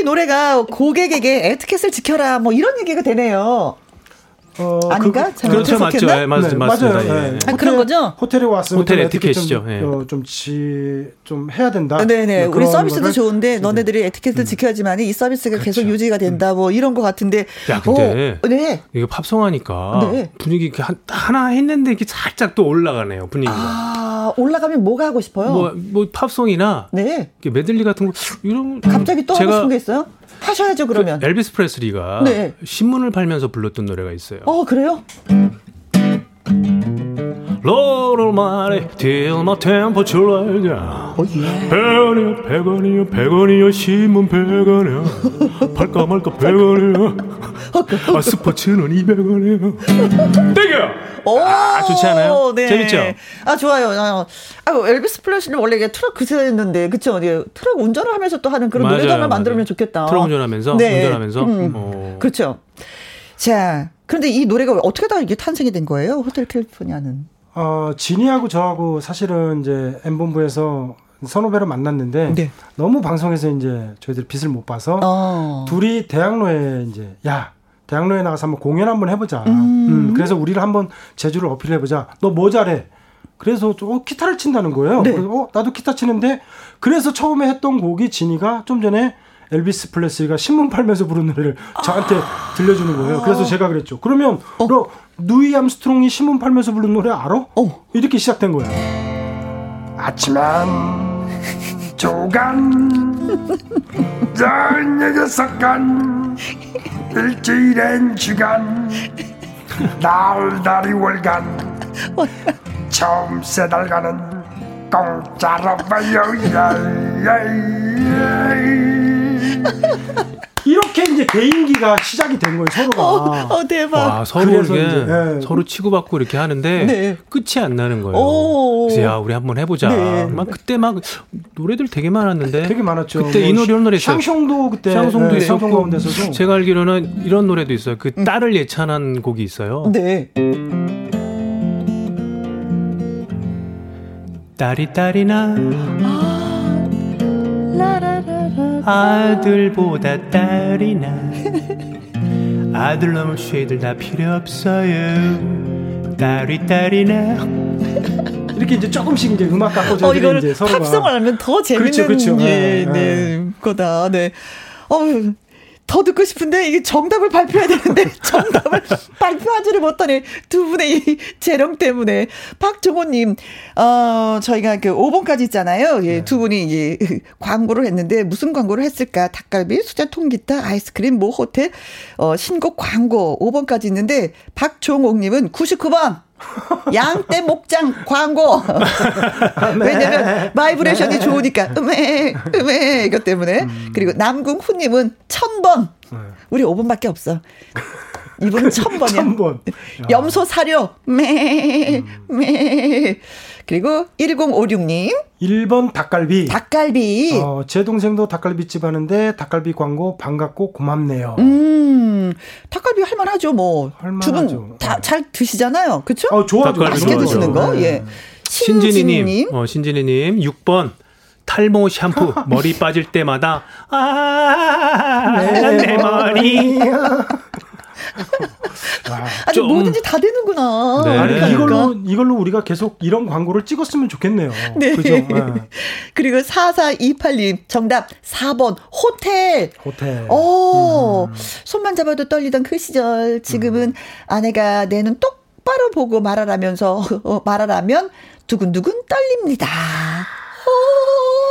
노래가 고객에게 에티켓을 지켜라, 뭐 이런 얘기가 되네요. 어, 아닌가? 그, 그렇죠, 맞죠. 해석했나? 예, 맞, 네, 맞습니다. 맞아요. 예. 네. 아, 그런 거죠? 호텔에 왔으면 호텔 에티켓 에티켓이죠. 좀, 예. 어, 좀, 지, 좀 해야 된다. 네네. 네, 우리 그런 서비스도 거를 좋은데 너네들이 에티켓을 지켜야지만 이 서비스가 계속 유지가 된다. 뭐 이런 것 같은데. 야, 근데 어, 네. 이거 팝송하니까 네. 분위기 이렇게 한, 하나 했는데 이게 살짝 또 올라가네요 분위기가. 아, 올라가면 뭐가 하고 싶어요? 뭐, 뭐 팝송이나 네. 이렇게 메들리 같은 거 이런 갑자기 또 하고 제가 싶은 게 있어요? 하셔야죠, 그러면. 그 엘비스 프레슬리가 네. 신문을 팔면서 불렀던 노래가 있어요. 어, 그래요? Lord Almighty, till my temperature right down. 어, 예. 100원이요, 100원이요, 100원이요, 신문 100원이요. 팔까 말까 100원이요. 아, 스포츠는 200원이요. 땡겨! 오, 아, 좋지 않아요? 네. 재밌죠? 아, 좋아요. 아, 아, 엘비스 플래시는 원래 이게 트럭 그세였는데, 그쵸? 예, 트럭 운전을 하면서 또 하는 그런 맞아요, 노래도 하나 맞아요. 만들면 좋겠다. 트럭 운전하면서? 네. 운전하면서? 음, 어. 그렇죠. 자, 그런데 이 노래가 어떻게 다 이게 탄생이 된 거예요? 호텔 캘리포니아는. 어, 진이하고 저하고 사실은 이제 M본부에서 선후배로 만났는데 네. 너무 방송에서 이제 저희들 빛을 못 봐서 어. 둘이 대학로에 이제 야 대학로에 나가서 한번 공연 한번 해보자. 음. 음, 그래서 우리를 한번 재주를 어필해보자. 너 뭐 잘해? 그래서 저 어, 기타를 친다는 거예요. 네. 그래서 어 나도 기타 치는데 그래서 처음에 했던 곡이 진이가 좀 전에 엘비스 프레슬리가 신문 팔면서 부른 노래를 저한테 들려주는 거예요. 그래서 제가 그랬죠. 그러면 너 루이 암스트롱이 신문 팔면서 부른 노래 알아? 어. 이렇게 시작된 거예요. 아침엔 조간 *laughs* 저녁에 석간 일주일엔 주간 날다리 월간. 처음 세 달간은 공짜로 봐요 이렇게 이제 개인기가 시작이 된 거예요 서로가 어, 대박. 와, 서로 이제, 예. 서로 치고받고 이렇게 하는데 네. 끝이 안 나는 거예요. 오. 그래서 야, 우리 한번 해보자. 네. 막 그때 막 노래들 되게 많았는데. 되게 많았죠. 그때 이뭐 노래 이런 노래 있어요. 샹숑도 그때 샹송도 네, 있었고 가운데서도 제가 알기로는 이런 노래도 있어요. 그 딸을 예찬한 곡이 있어요. 네. 딸이 딸이나 아 들보다 딸이나 아들 넘을 쉐이들 다 필요 없어요. 딸이 딸이나 이렇게 이제 조금씩 이제 음악 갖고 어, 이거를 이제 서로가 팝송을 하면 더 재밌는 그렇죠, 그렇죠. 예, 네, 네, 거다. 네. 어 더 듣고 싶은데 이게 정답을 발표해야 되는데 *laughs* 정답을 발표하지를 못하네 두 분의 이 재롱 때문에. 박종옥님 어 저희가 그 5번까지 있잖아요. 예, 두 분이 이제 *laughs* 광고를 했는데 무슨 광고를 했을까? 닭갈비 수제 통기타 아이스크림 모 호텔 어 신곡 광고 5번까지 있는데 박종옥님은 99번 *laughs* 양떼 목장 광고. *laughs* 왜냐면 바이브레이션이 좋으니까 음메 음메 이것 때문에. 그리고 남궁훈님은 천 번. 우리 5분밖에 없어. 이분은 천 번이야. 천 번. 염소 사료 매 매. 그리고 1056님 1번 닭갈비. 닭갈비. 어, 제 동생도 닭갈비집 하는데 닭갈비 광고 반갑고 고맙네요. 음, 닭갈비 할 만하죠, 뭐. 할만하죠. 두분 다 잘 드시잖아요. 그쵸? 어. 닭갈비 맛있게 좋아하죠. 드시는 거, 네. 예. 신진희님, 신진님. 어, 신진희님, 6번. 탈모 샴푸 *laughs* 머리 빠질 때마다 아, 내 머리. *laughs* 아니, 좀- 뭐든지 다 되는구나. 네. 아니 그러니까. 이걸로 이걸로 우리가 계속 이런 광고를 찍었으면 좋겠네요. 네. 그죠? 네. *laughs* 그리고 4428님, 정답 4번, 호텔. 호텔. 오, 손만 잡아도 떨리던 그 시절, 지금은 아내가 내눈 똑바로 보고 말하라면서, *laughs* 어, 말하라면 두근두근 떨립니다.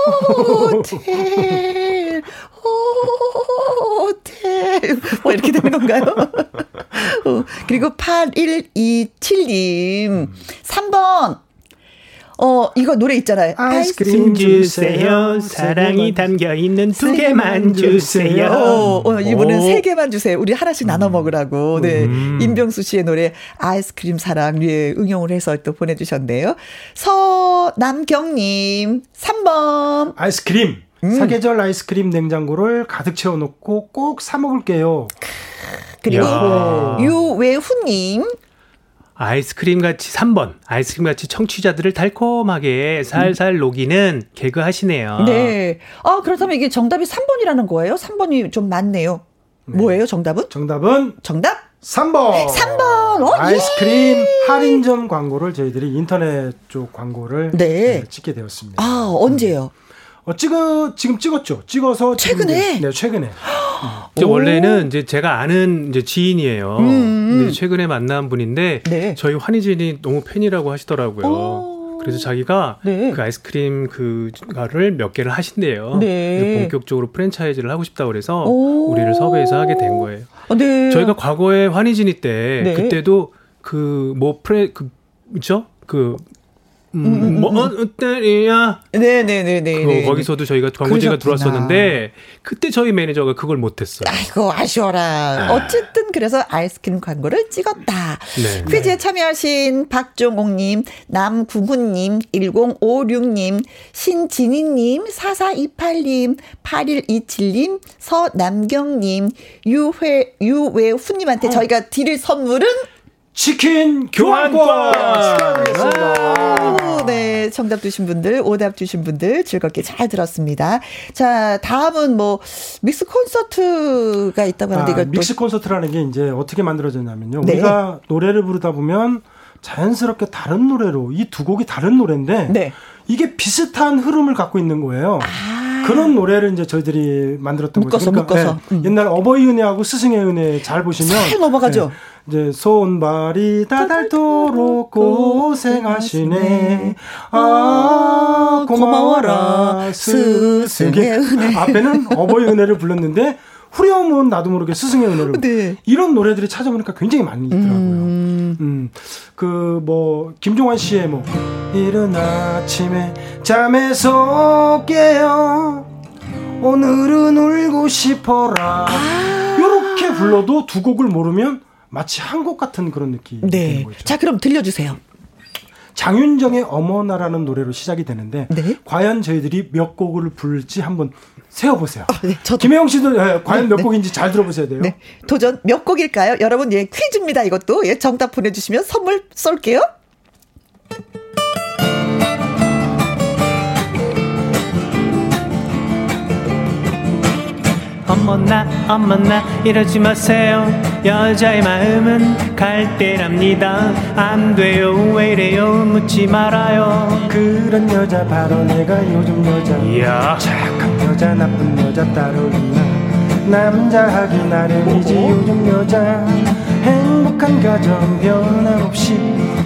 호텔, 호텔. 뭐 이렇게 되는 건가요? 어, 그리고 8127님, 3번. 어, 이거 노래 있잖아요. 아이스크림 주세요. 사랑이 담겨 있는 두 개만 주세요. 어, 어, 이분은 세 개만 주세요. 우리 하나씩 나눠 먹으라고. 네. 음. 임병수 씨의 노래 아이스크림 사랑 예, 응용을 해서 또 보내주셨네요. 서남경님 3번. 아이스크림. 음. 사계절 아이스크림 냉장고를 가득 채워놓고 꼭 사 먹을게요. 그리고 야. 유외훈님 아이스크림 같이 3번. 아이스크림 같이 청취자들을 달콤하게 살살 녹이는 개그 하시네요. 네. 아, 그렇다면 이게 정답이 3번이라는 거예요? 3번이 좀 많네요. 뭐예요, 정답은? 정답은 정답? 3번. 3번. 어, 아이스크림 예. 할인점 광고를 저희들이 인터넷 쪽 광고를 네. 네, 찍게 되었습니다. 아, 언제요? 어, 찍어 지금 찍었죠. 찍어서 최근에? 네, 최근에. 이제 원래는 이제 제가 아는 이제 지인이에요. 근데 최근에 만난 분인데 음, 네. 저희 환희진이 너무 팬이라고 하시더라고요. 오. 그래서 자기가 네. 그 아이스크림 그가를 몇 개를 하신대요. 네. 그래서 본격적으로 프랜차이즈를 하고 싶다 그래서 오. 우리를 섭외해서 하게 된 거예요. 어, 네. 저희가 과거에 환희진이 때 네. 그때도 그 뭐 프레 그 뭐죠? 그 음, 뭐 어때야 네네네네. 그 거기서도 저희가 광고제가. 들어왔었는데 그때 저희 매니저가 그걸 못했어요. 아이고, 아쉬워라. 어쨌든 그래서 아이스크림 광고를 찍었다. 네. 퀴즈에 참여하신 박종옥님, 남궁훈님, 1056님, 신진희님, 4428님, 8127님, 서남경님, 유회, 유외훈님한테 저희가 드릴 선물은 치킨 교환권 축하드리겠습니다. 오, 네, 정답 주신 분들, 오답 주신 분들 즐겁게 잘 들었습니다. 자, 다음은 뭐 믹스 콘서트가 있다고 하는데 아, 이거 믹스 콘서트라는 게 이제 어떻게 만들어졌냐면요. 네. 우리가 노래를 부르다 보면 자연스럽게 다른 노래로 이 두 곡이 다른 노래인데 네. 이게 비슷한 흐름을 갖고 있는 거예요. 그런 노래를 이제 저희들이 만들었던 아. 묶어서, 거죠. 묶어서. 음. 옛날 어버이 은혜하고 스승의 은혜 잘 보시면 잘 넘어가죠. 네, 이제 손발이 다닳도록 고생하시네. 아 고마워라 스승의 은혜. 앞에는 어버이 은혜를 불렀는데 후렴은 나도 모르게 스승의 은혜를 네. 이런 노래들이 찾아보니까 굉장히 많이 있더라고요. 음, 그 뭐 김종환 씨의 뭐 이른 아침에 잠에서 깨어 오늘은 울고 싶어라. 이렇게 불러도 두 곡을 모르면 마치 한 곡 같은 그런 느낌이 되는 네. 거죠. 자, 그럼 들려주세요. 장윤정의 어머나라는 노래로 시작이 되는데 네. 과연 저희들이 몇 곡을 부를지 한번 세어보세요. 네, 저도. 김혜영 씨도 예, 과연 네, 몇 네. 곡인지 잘 들어보셔야 돼요. 네. 도전 몇 곡일까요? 여러분, 예, 퀴즈입니다. 이것도. 예, 정답 보내주시면 선물 쏠게요. 어머나 어머나 이러지 마세요. 여자의 마음은 갈대랍니다. 안 돼요 왜 이래요? 묻지 말아요. 그런 여자 바로 내가 요즘 여자. 이야. 착한 여자 나쁜 여자 따로 있나? 남자 하기 나름이지 요즘 여자. 행복한 가정 변함없이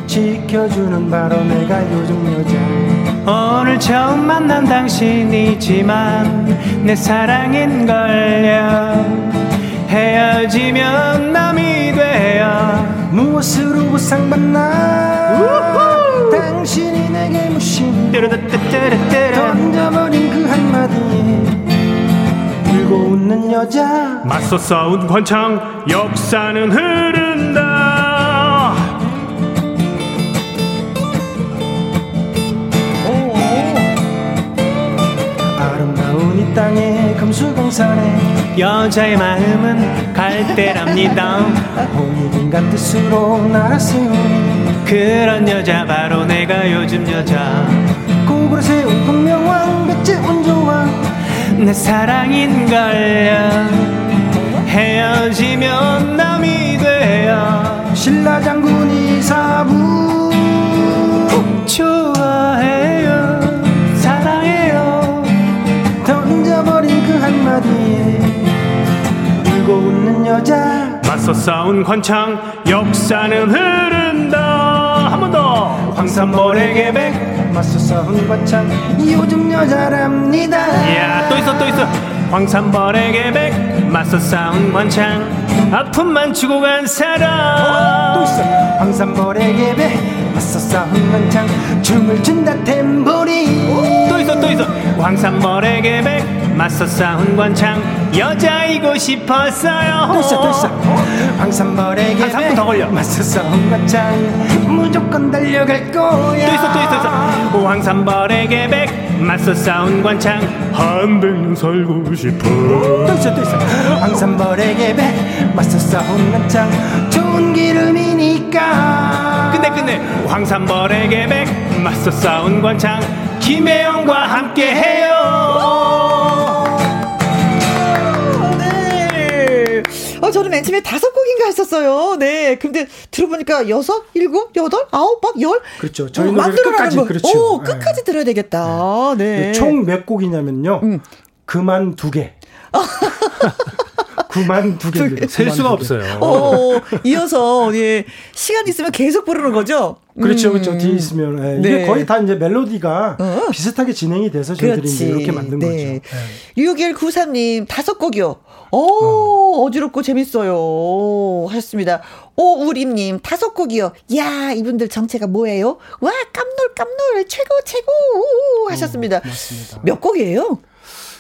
지켜주는 바로 내가 요즘 여자 오늘 처음 만난 당신이지만 내 사랑인걸요. 헤어지면 남이 돼요. 무엇으로 보상받나? 당신이 내게 무심. 던져버린 그 한마디에 울고 웃는 여자 맞서 싸운 관창 역사는 흐른 땅에 금수강산에 여자의 마음은 갈대랍니다. *laughs* 홍익인간 뜻으로 날아세우니 그런 여자 바로 내가 요즘 여자. 고구려 세운 분명왕 백제 온조왕. 내 사랑인걸요. 헤어지면 남이 돼요. 신라 장군 이 사부. 좋 한마디에 울고 웃는 여자. 맞서 싸운 관창 역사는 흐른다. 한 번 더. 황산벌의 계백. 맞서 싸운 관창 요즘 여자랍니다. 이야 또 있어 또 있어. 황산벌의 계백. 맞서 싸운 관창 아픔만 주고 간 사람. 또 있어. 황산벌의 계배 맞서 싸운 한창 춤을 춘다 탬보린 또 있어 또 있어 황산벌의 계백 맞서 싸운 관창 여자이고 싶었어요. 또 있어 또 있어? 황산벌의 계백 한 3분 더 걸려. 맞서 싸운 한창 무조건 달려갈 거야. 또 있어 또 있어 또 있어. 황산벌의 계백 맞서 싸운 관창 한 백년 살고 싶어. 또 있어 또 있어. 황산벌의 계백 맞서 싸운 한창 좋은 기름이니까. 끝내 끝내. 황산벌의 계백 맞서 싸운 관창 김혜영과 함께해요 네. 어, 저는 맨 처음에 다섯 곡인가 했었어요. 네. 근데 들어보니까 여섯, 일곱, 여덟, 아홉, 막 열. 그렇죠. 저희 어, 노래를 만들어라는 끝까지, 거. 그렇죠. 오, 네. 끝까지 들어야 되겠다. 네. 총 몇 곡이냐면요. 음. 그만 두 개. 그만 두 개. 셀 수가 없어요 어, 이어서, 예. 시간 있으면 계속 부르는 거죠? 그렇죠, 음. 그렇죠. 뒤에 있으면 예, 이게 네. 거의 다 이제 멜로디가 어. 비슷하게 진행이 돼서 저희들이 이제 이렇게 만든 거죠. 예. 6193님, 다섯 곡이요. 오, 어. 지럽고 재밌어요. 하셨습니다. 오우림님, 다섯 곡이요. 야, 이분들 정체가 뭐예요? 와, 깜놀, 깜놀, 최고, 최고, 우, 하셨습니다. 어, 맞습니다. 몇 곡이에요?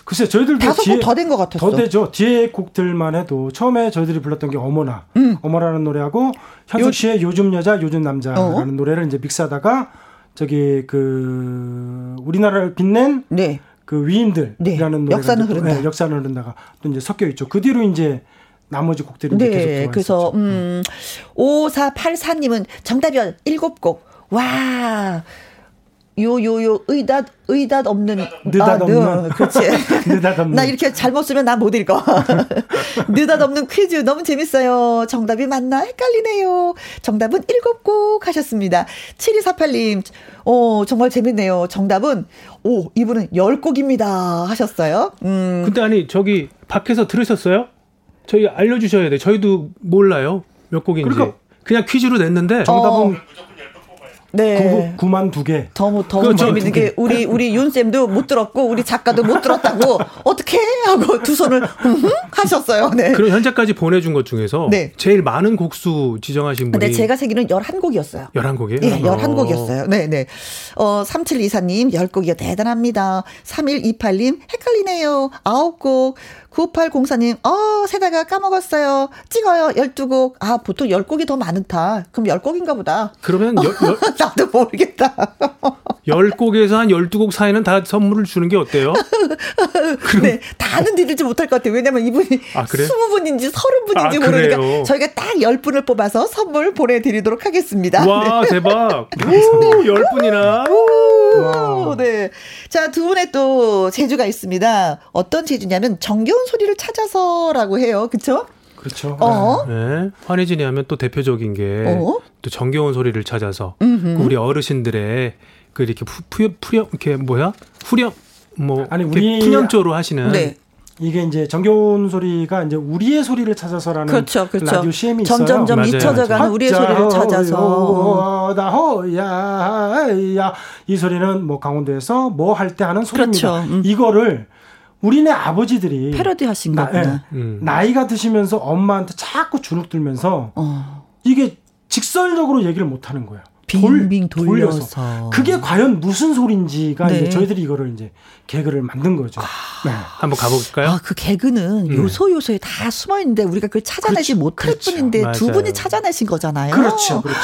글쎄 저희들도 다섯 뒤에 곡더 된 것 같았어. 더 되죠. 뒤에 곡들만 해도 처음에 저희들이 불렀던 게 어머나, 어머나라는 노래하고 현숙 음. 요- 씨의 요 즘 여자, 요즘 남자라는 어? 노래를 이제 믹스하다가 저기 그 우리나라를 빛낸 네. 그 위인들이라는 네, 노래가 역사는 또- 흐른다. 네, 역사는 흐른다가 또 이제 섞여 있죠. 그 뒤로 이제 나머지 곡들이 이제 계속 네, 들어와 그래서 있었죠. 음 5484님은 정답이요. 일곱 곡. 와. 요요요 의닷 의닷 없는 느닷 네, 없는. 그렇지. *laughs* 느닷 없는. 나 이렇게 잘못 쓰면 난못 읽어. *laughs* 느닷 없는 퀴즈 너무 재밌어요. 정답이 맞나 헷갈리네요. 정답은 일곱 곡 하셨습니다. 7248님 어 정말 재밌네요. 정답은 오 이분은 열 곡입니다 하셨어요. 음. 근데 아니 저기 밖에서 들으셨어요? 저희 알려주셔야 돼. 저희도 몰라요. 몇 곡인지. 그러니까- 그냥 퀴즈로 냈는데 정답은 네. 구, 구만 두 개. 더, 더 그거 재밌는 게 우리 우리 윤 쌤도 못 들었고 우리 작가도 못 들었다고 *laughs* 어떻게 하고 두 손을 하셨어요. 네. 그럼 현재까지 보내준 것 중에서 네. 제일 많은 곡수 지정하신 분이 근데 제가 세기는 11 곡이었어요. 11 곡이에요? 예, 11 곡이었어요. 네, 네. 어, 3724님, 10 곡이요. 대단합니다. 3128님, 헷갈리네요. 9 곡. 9804님, 어, 세다가 까먹었어요. 찍어요. 12곡. 아, 보통 10곡이 더 많다. 그럼 10곡인가 보다. 그러면 여, 여, *laughs* 나도 모르겠다. 10곡에서 한 12곡 사이는 다 선물을 주는 게 어때요? *laughs* 네, 다는 드리지 못할 것 같아요. 왜냐면 이분이 아, 그래요? 20분인지 30분인지 아, 모르니까 그래요? 저희가 딱 10분을 뽑아서 선물 보내드리도록 하겠습니다. 와, 대박. 오, 10분이나. 오, 네. 자, 두 분의 또 제주가 있습니다. 어떤 제주냐면 정겨운 소리를 찾아서라고 해요. 그쵸? 그렇죠. 어? 네. 환희진이 하면 또 대표적인 게또 어? 정겨운 소리를 찾아서 그 우리 어르신들의 그 이렇게 푸, 푸, 푸렴 이렇게 뭐야? 후렴 뭐 아니, 우리- 푸념조로 하시는 네. 이게 이제 정겨운 소리가 이제 우리의 소리를 찾아서라는 그렇죠, 그렇죠. 라디오 CM이 있어요. 점점점 잊혀져가는. 우리의 소리를 찾아서. 다호야야 이 소리는 뭐 강원도에서 뭐 할 때 하는 소리입니다. 그렇죠. 음. 이거를 우리네 아버지들이 패러디 하신 나, 거구나. 예, 음. 나이가 드시면서 엄마한테 자꾸 주눅 들면서 어. 이게 직설적으로 얘기를 못 하는 거예요. 빙빙 돌- 돌려서. 그게 과연 무슨 소리인지가 네. 이제 저희들이 이거를 이제 개그를 만든 거죠. 네. 한번 가볼까요? 아, 그 개그는 음. 요소 요소에 다 숨어 있는데 우리가 그걸 찾아내지 그렇죠, 못할 그렇죠. 뿐인데 두 맞아요. 분이 찾아내신 거잖아요. 그렇죠, 그렇죠.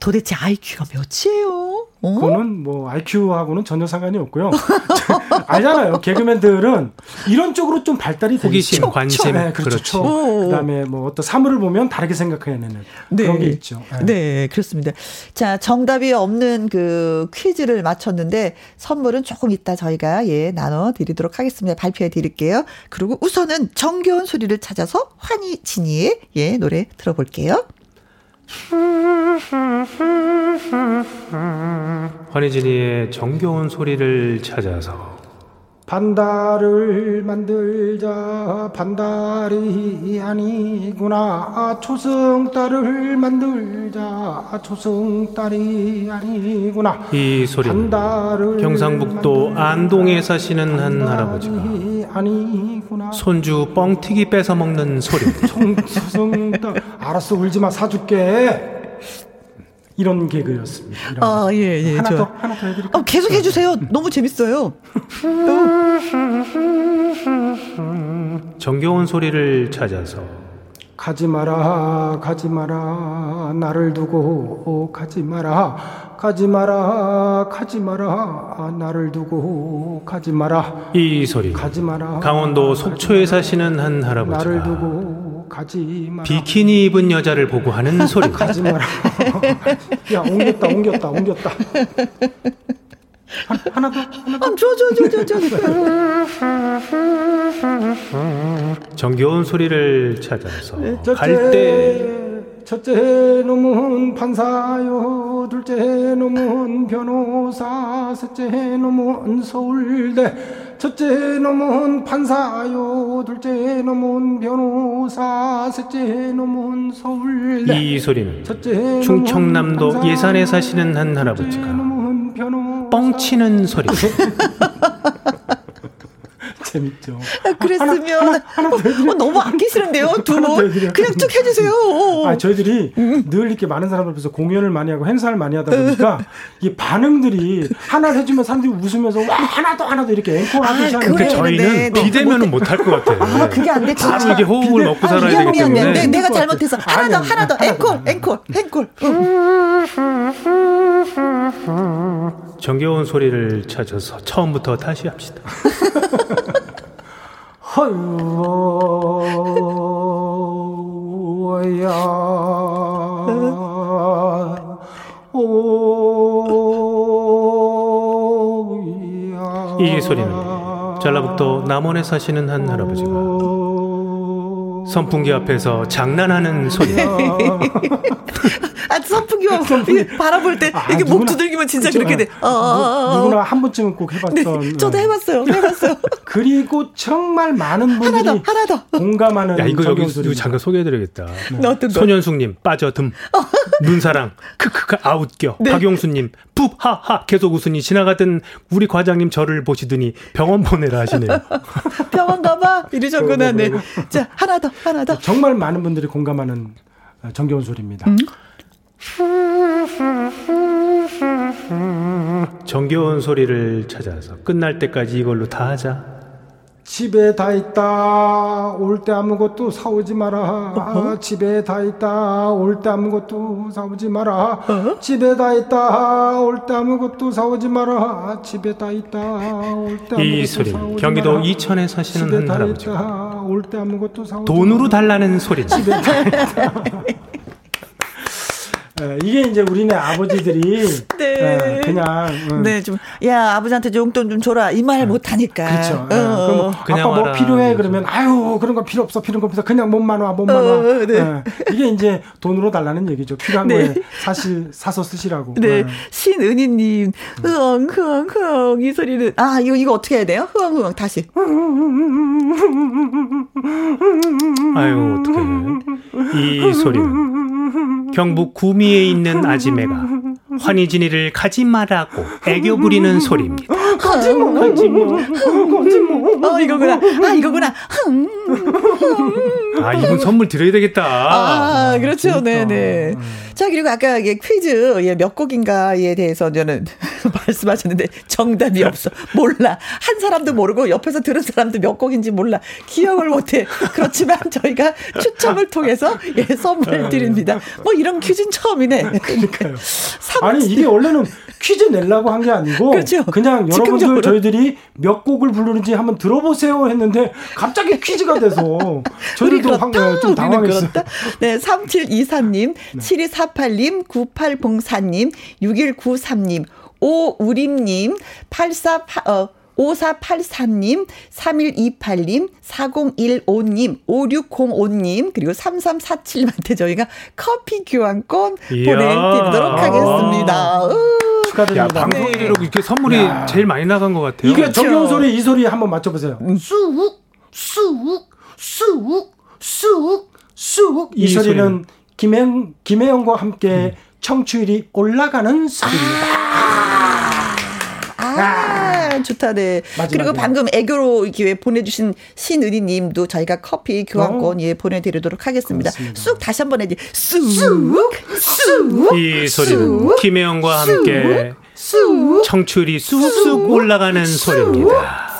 도대체 IQ가 몇이에요? 어? 그거는 뭐 IQ하고는 전혀 상관이 없고요. *laughs* 알잖아요. 개그맨들은 이런 쪽으로 좀 발달이 돼 호기심. 관심. 네, 그렇죠. 오. 그다음에 뭐 어떤 사물을 보면 다르게 생각해내는 그런 게 있죠. 네. 네, 그렇습니다. 자, 정답이 없는 그 퀴즈를 맞췄는데 선물은 조금 이따 저희가 예, 나눠 드리도록 하겠습니다. 발표해 드릴게요. 그리고 우선은 정겨운 소리를 찾아서 환희 진이의 예, 노래 들어볼게요. *laughs* 환희진이의 정겨운 소리를 찾아서 반달을 만들자 반달이 아니구나. 초승달을 만들자 초승달이 아니구나. 이 소리는 경상북도 안동에 사시는 한 할아버지가 아니구나. 손주 뻥튀기 뺏어 먹는 소리. 초승달. 알았어 울지 마. 사줄게 이런 개그였습니다. 이런 아, 예, 예. 하나 좋아. 더 하나 더 해드릴까요? 어, 계속 해주세요. 너무 재밌어요. 정겨운 소리를 찾아서 가지 마라 가지 마라 나를 두고 가지 마라 가지 마라 가지 마라 나를 두고 가지 마라 이 소리 가지 마라 강원도 속초에 사시는 한 할아버지가 두고 가지 마라. 비키니 입은 여자를 보고 하는 *laughs* 소리. 가지 마라. *laughs* 야 옮겼다 옮겼다 옮겼다. 하- 하나 더 하나 더. 아, 줘, 줘, 줘. 정겨운 소리를 찾아서 네, 갈때 첫째 놈은 판사요 둘째 놈은 변호사 셋째 놈은 서울대 첫째 놈은 판사요 둘째 놈은 변호사 셋째 놈은 서울대 이 소리는 충청남도 판사요, 예산에 사시는 한 할아버지가. 뻥치는 소리 *laughs* 재밌죠. 아, 그랬으면 어, 너무 아끼시는데요, 두 *laughs* 하나 더 분. 그냥 쭉 해주세요. 아, 저희들이 늘 이렇게 많은 사람들 앞에서 공연을 많이 하고 행사를 많이 하다 보니까 *laughs* 이 반응들이 하나를 해주면 사람들이 웃으면서 와, 하나 더 하나 더 이렇게 앵콜 하듯이 아, 하는데. 근데 네, 저희는 네. 비대면은 못할 것 같아요. 아, 그게 안 돼. 바로. 이게 호흡을 비대- 먹고 아, 살아야 미안, 되기 미안, 때문에 미안. 내, 내가 것 잘못해서. 하나 더, 아니, 하나 더. 앵콜, 하나 더. 앵콜, 앵콜. 응. 정겨운 소리를 찾아서 처음부터 다시 합시다. *laughs* 허유야 오야. 이 소리는 전라북도 남원에 사시는 한 할아버지가 선풍기 앞에서 장난하는 소리. 아, 선풍기와 이게 바라볼 때 아, 이렇게 목 누구나- 두들기면 진짜 그쵸? 그렇게 돼. 어, 어, 어, 어. 누구나 한 번쯤은 꼭 네, 해봤던 저도 어. 해봤어요. *laughs* 해봤어요. 그리고 정말 많은 하나 분들이 더, 하나 더. 공감하는 야 이거 여기 소리. 잠깐 소개해드려야겠다. 어떤 거? 소년숙님 빠져듬 눈사랑 크크크 아웃겨 네. 박용수님 푹하하 계속 웃으니 지나가던 우리 과장님 저를 보시더니 병원 보내라 하시네요. *laughs* 병원 가봐. 이러셨구나. 네. 자, 하나 더, 하나 더. 정말 많은 분들이 공감하는 어, 정겨운 소리입니다. 음? 정겨운 소리를 찾아서 끝날 때까지 이걸로 다 하자. 집에 다 있다. 올 때 아무것도 사오지 마라. 집에 다 있다. 올 때 아무것도 사오지 마라. 집에 다 있다. 올때 아무것도 사오지 마라. 집에 다 있다. 올때 아무것도 이 소리 경기도 마라. 이천에 사시는 집에 한 다. 있다 사오지 돈으로. 달라는 소리. 예, 이게 이제 우리네 아버지들이 *laughs* 네. 예, 그냥 음, 네, 좀, 야, 아버지한테 용돈 좀 줘라. 이 말 못하니까. 그렇죠. 어, 예, 그럼 그냥 아빠 뭐 와라. 필요해 그러면 아유 그런 거 필요 없어 필요한 거 없어 그냥 몸만 와 몸만 와. 어, 네. 예, 이게 이제 돈으로 달라는 얘기죠. 필요한 네. 거에 사실 사서 쓰시라고. 네, 예. 신은희님, 흐엉, 흐엉, 흐엉, 이 소리는, 아, 이거, 이거 어떻게 해야 돼요? 흐엉, 흐엉, 다시. 아유 어떡해. 이 소리는 경북 구미 에 있는 아지매가 *laughs* 환희진이를 가지 말라고 애교 부리는 소리입니다. 거짓말, 어, 이거구나. 아, 이거구나. 흥. 아 이분 선물 드려야 되겠다. 아, 그렇죠. 네네. 자, 그리고 아까 이게 퀴즈, 예, 몇 곡인가에 대해서 저는 *laughs* 말씀하셨는데 정답이 없어. 몰라. 한 사람도 모르고 옆에서 들은 사람도 몇 곡인지 몰라. 기억을 못해. 그렇지만 저희가 추첨을 통해서 예, 선물 드립니다. 뭐 이런 퀴즈는 처음이네. 그러니까요. 삼- 아니 이게 원래는 퀴즈 내려고 한 게 아니고 *laughs* 그렇죠. 그냥 여러분들 즉흥적으로. 저희들이 몇 곡을 부르는지 한번 들어보세요 했는데 갑자기 퀴즈가 돼서 *laughs* 저희들도 그렇다. 황, 어, 좀 우리는 당황했어요. 그렇다. 네, 3724님, 7248님, 9804님, 6193님, 오우림님, 84, 어, 5483님, 3128님, 4015님, 5605님, 그리고 3347님한테 저희가 커피 교환권. 보내드리도록 하겠습니다. 으. 야 축하드립니다. 방송으로 이렇게 선물이 제일 많이 나간 것 같아요. 이게 정겨운 소리 이 소리 한번 맞춰보세요. 쑥, 쑥, 쑥, 쑥, 쑥. 이, 이 소리는 김혜영, 김혜영과 함께 청취율이 올라가는 소리입니다. 아, 좋다, 네. 마지막에. 그리고 방금 애교로 이렇게 보내주신 신은희 님도 저희가 커피 교환권 어. 예, 보내드리도록 하겠습니다. 고맙습니다. 쑥 다시 한번 해지. 쑥, 쑥, 쑥. 이 소리는 김혜영과 함께 쑥. 청출이 쑥쑥 올라가는 소리입니다.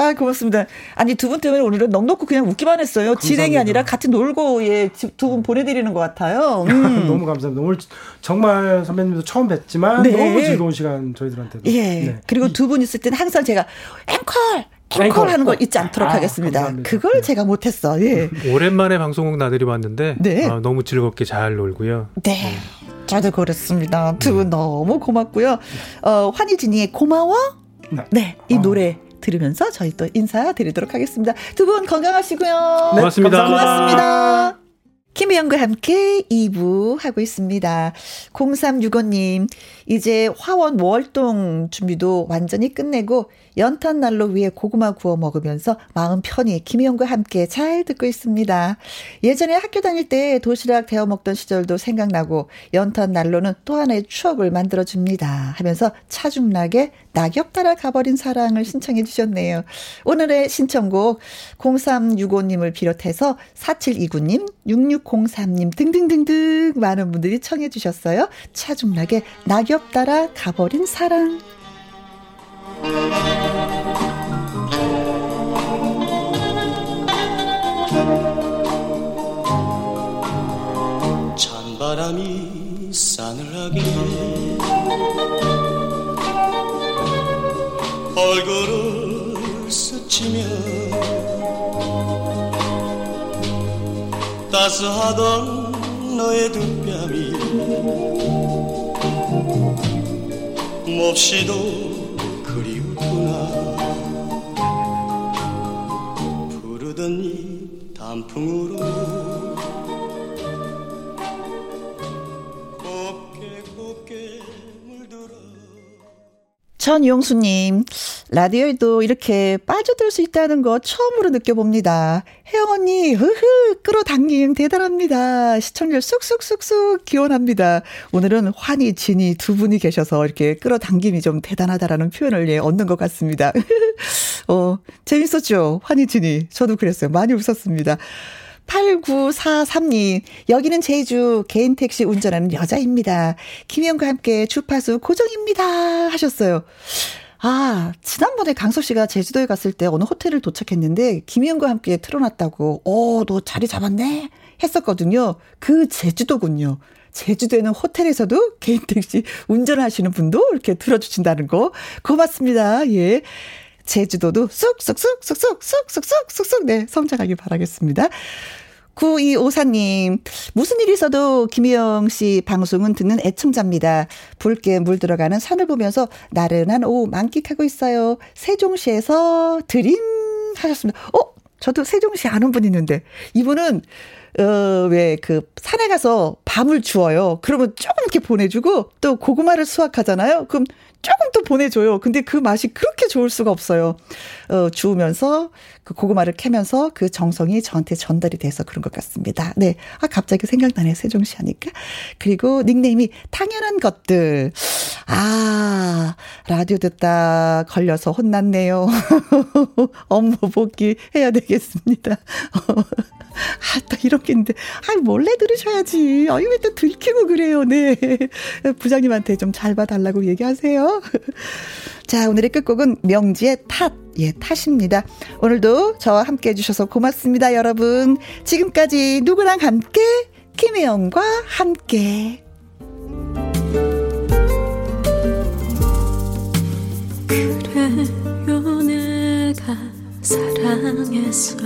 아, 고맙습니다. 아니, 두 분 때문에 오늘은 넉넉고 그냥 웃기만 했어요. 감사합니다. 진행이 아니라 같이 놀고, 예, 두 분 보내드리는 것 같아요. 음. *laughs* 너무 감사합니다. 오늘 정말 선배님도 처음 뵀지만 네. 너무 즐거운 시간 저희들한테. 예. 네. 그리고 두 분 있을 때는 항상 제가 앵콜! 앵콜 하는 걸 잊지 않도록 아, 하겠습니다. 감사합니다. 그걸 네. 제가 못했어. 예. 오랜만에 방송국 나들이 봤는데 네. 아, 너무 즐겁게 잘 놀고요. 네. 네. 저도 그렇습니다. 두분 너무 고맙고요. 어, 환희진이의 고마워? 네. 네. 이 어. 노래 들으면서 저희 또 인사드리도록 하겠습니다. 두 분 건강하시고요. 네, 고맙습니다. 고맙습니다. 김혜영과 함께 2부 하고 있습니다. 0365님, 이제 화원 월동 준비도 완전히 끝내고 연탄 난로 위에 고구마 구워 먹으면서 마음 편히 김희영과 함께 잘 듣고 있습니다. 예전에 학교 다닐 때 도시락 데워 먹던 시절도 생각나고 연탄 난로는 또 하나의 추억을 만들어 줍니다. 하면서 차중락에 낙엽 따라 가버린 사랑을 신청해 주셨네요. 오늘의 신청곡 0365님을 비롯해서 4729님, 6603님 등등등등 많은 분들이 청해 주셨어요. 차중락에 낙엽 따라 가버린 사랑. 찬바람이 싸늘하게 얼굴을 스치며 따스하던 너의 두 뺨이 몹시도 부르던 이 단풍으로 곱게 곱게 물들어. 전용수님, 라디오에도 이렇게 빠져들 수 있다는 거 처음으로 느껴봅니다. 혜영 언니, 흐흐, 끌어당김 대단합니다. 시청률 쑥쑥쑥쑥 기원합니다. 오늘은 환희, 진이 두 분이 계셔서 이렇게 끌어당김이 좀 대단하다라는 표현을 예, 얻는 것 같습니다. *laughs* 어, 재밌었죠? 환희, 진이. 저도 그랬어요. 많이 웃었습니다. 8943님, 여기는 제주 개인 택시 운전하는 여자입니다. 김희영과 함께 주파수 고정입니다. 하셨어요. 아, 지난번에 강석 씨가 제주도에 갔을 때 어느 호텔을 도착했는데, 김희영과 함께 틀어놨다고, 어, 너 자리 잡았네? 했었거든요. 그 제주도군요. 제주도에는 호텔에서도 개인 택시 운전하시는 분도 이렇게 들어주신다는 거. 고맙습니다. 예. 제주도도 쑥쑥쑥쑥쑥쑥쑥쑥쑥쑥 네 성장하길 바라겠습니다. 9254님, 무슨 일이 있어도 김희영 씨 방송은 듣는 애청자입니다. 붉게 물들어가는 산을 보면서 나른한 오후 만끽하고 있어요. 세종시에서 드림 하셨습니다. 어? 저도 세종시 아는 분 있는데, 이분은, 어, 왜, 그, 산에 가서 밤을 주어요. 그러면 조금 이렇게 보내주고, 또 고구마를 수확하잖아요. 그럼 조금 또 보내줘요. 근데 그 맛이 그렇게 좋을 수가 없어요. 어, 주우면서 그 고구마를 캐면서 그 정성이 저한테 전달이 돼서 그런 것 같습니다. 네. 아, 갑자기 생각나네. 세종시 하니까. 그리고 닉네임이 당연한 것들. 아, 라디오 듣다 걸려서 혼났네요. *laughs* 업무 복귀 해야 되겠습니다. *laughs* 아, 또 이렇게 있는데, 아, 몰래 들으셔야지. 아유, 왜 또 들키고 그래요, 네. 부장님한테 좀 잘 봐달라고 얘기하세요. *laughs* 자, 오늘의 끝곡은 명지의 탓. 예, 탓입니다. 오늘도 저와 함께 해주셔서 고맙습니다, 여러분. 지금까지 누구랑 함께? 김혜영과 함께. 사랑했어요.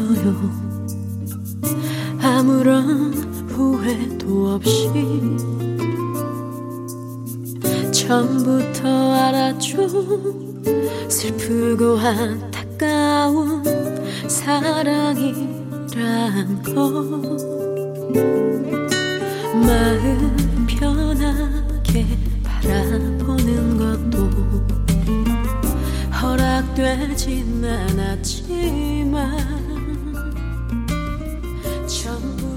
아무런 후회도 없이 처음부터 알아줘 슬프고 안타까운 사랑이란 것. 마음 편하게 바라보는 것도 허락되진 않았지만 전부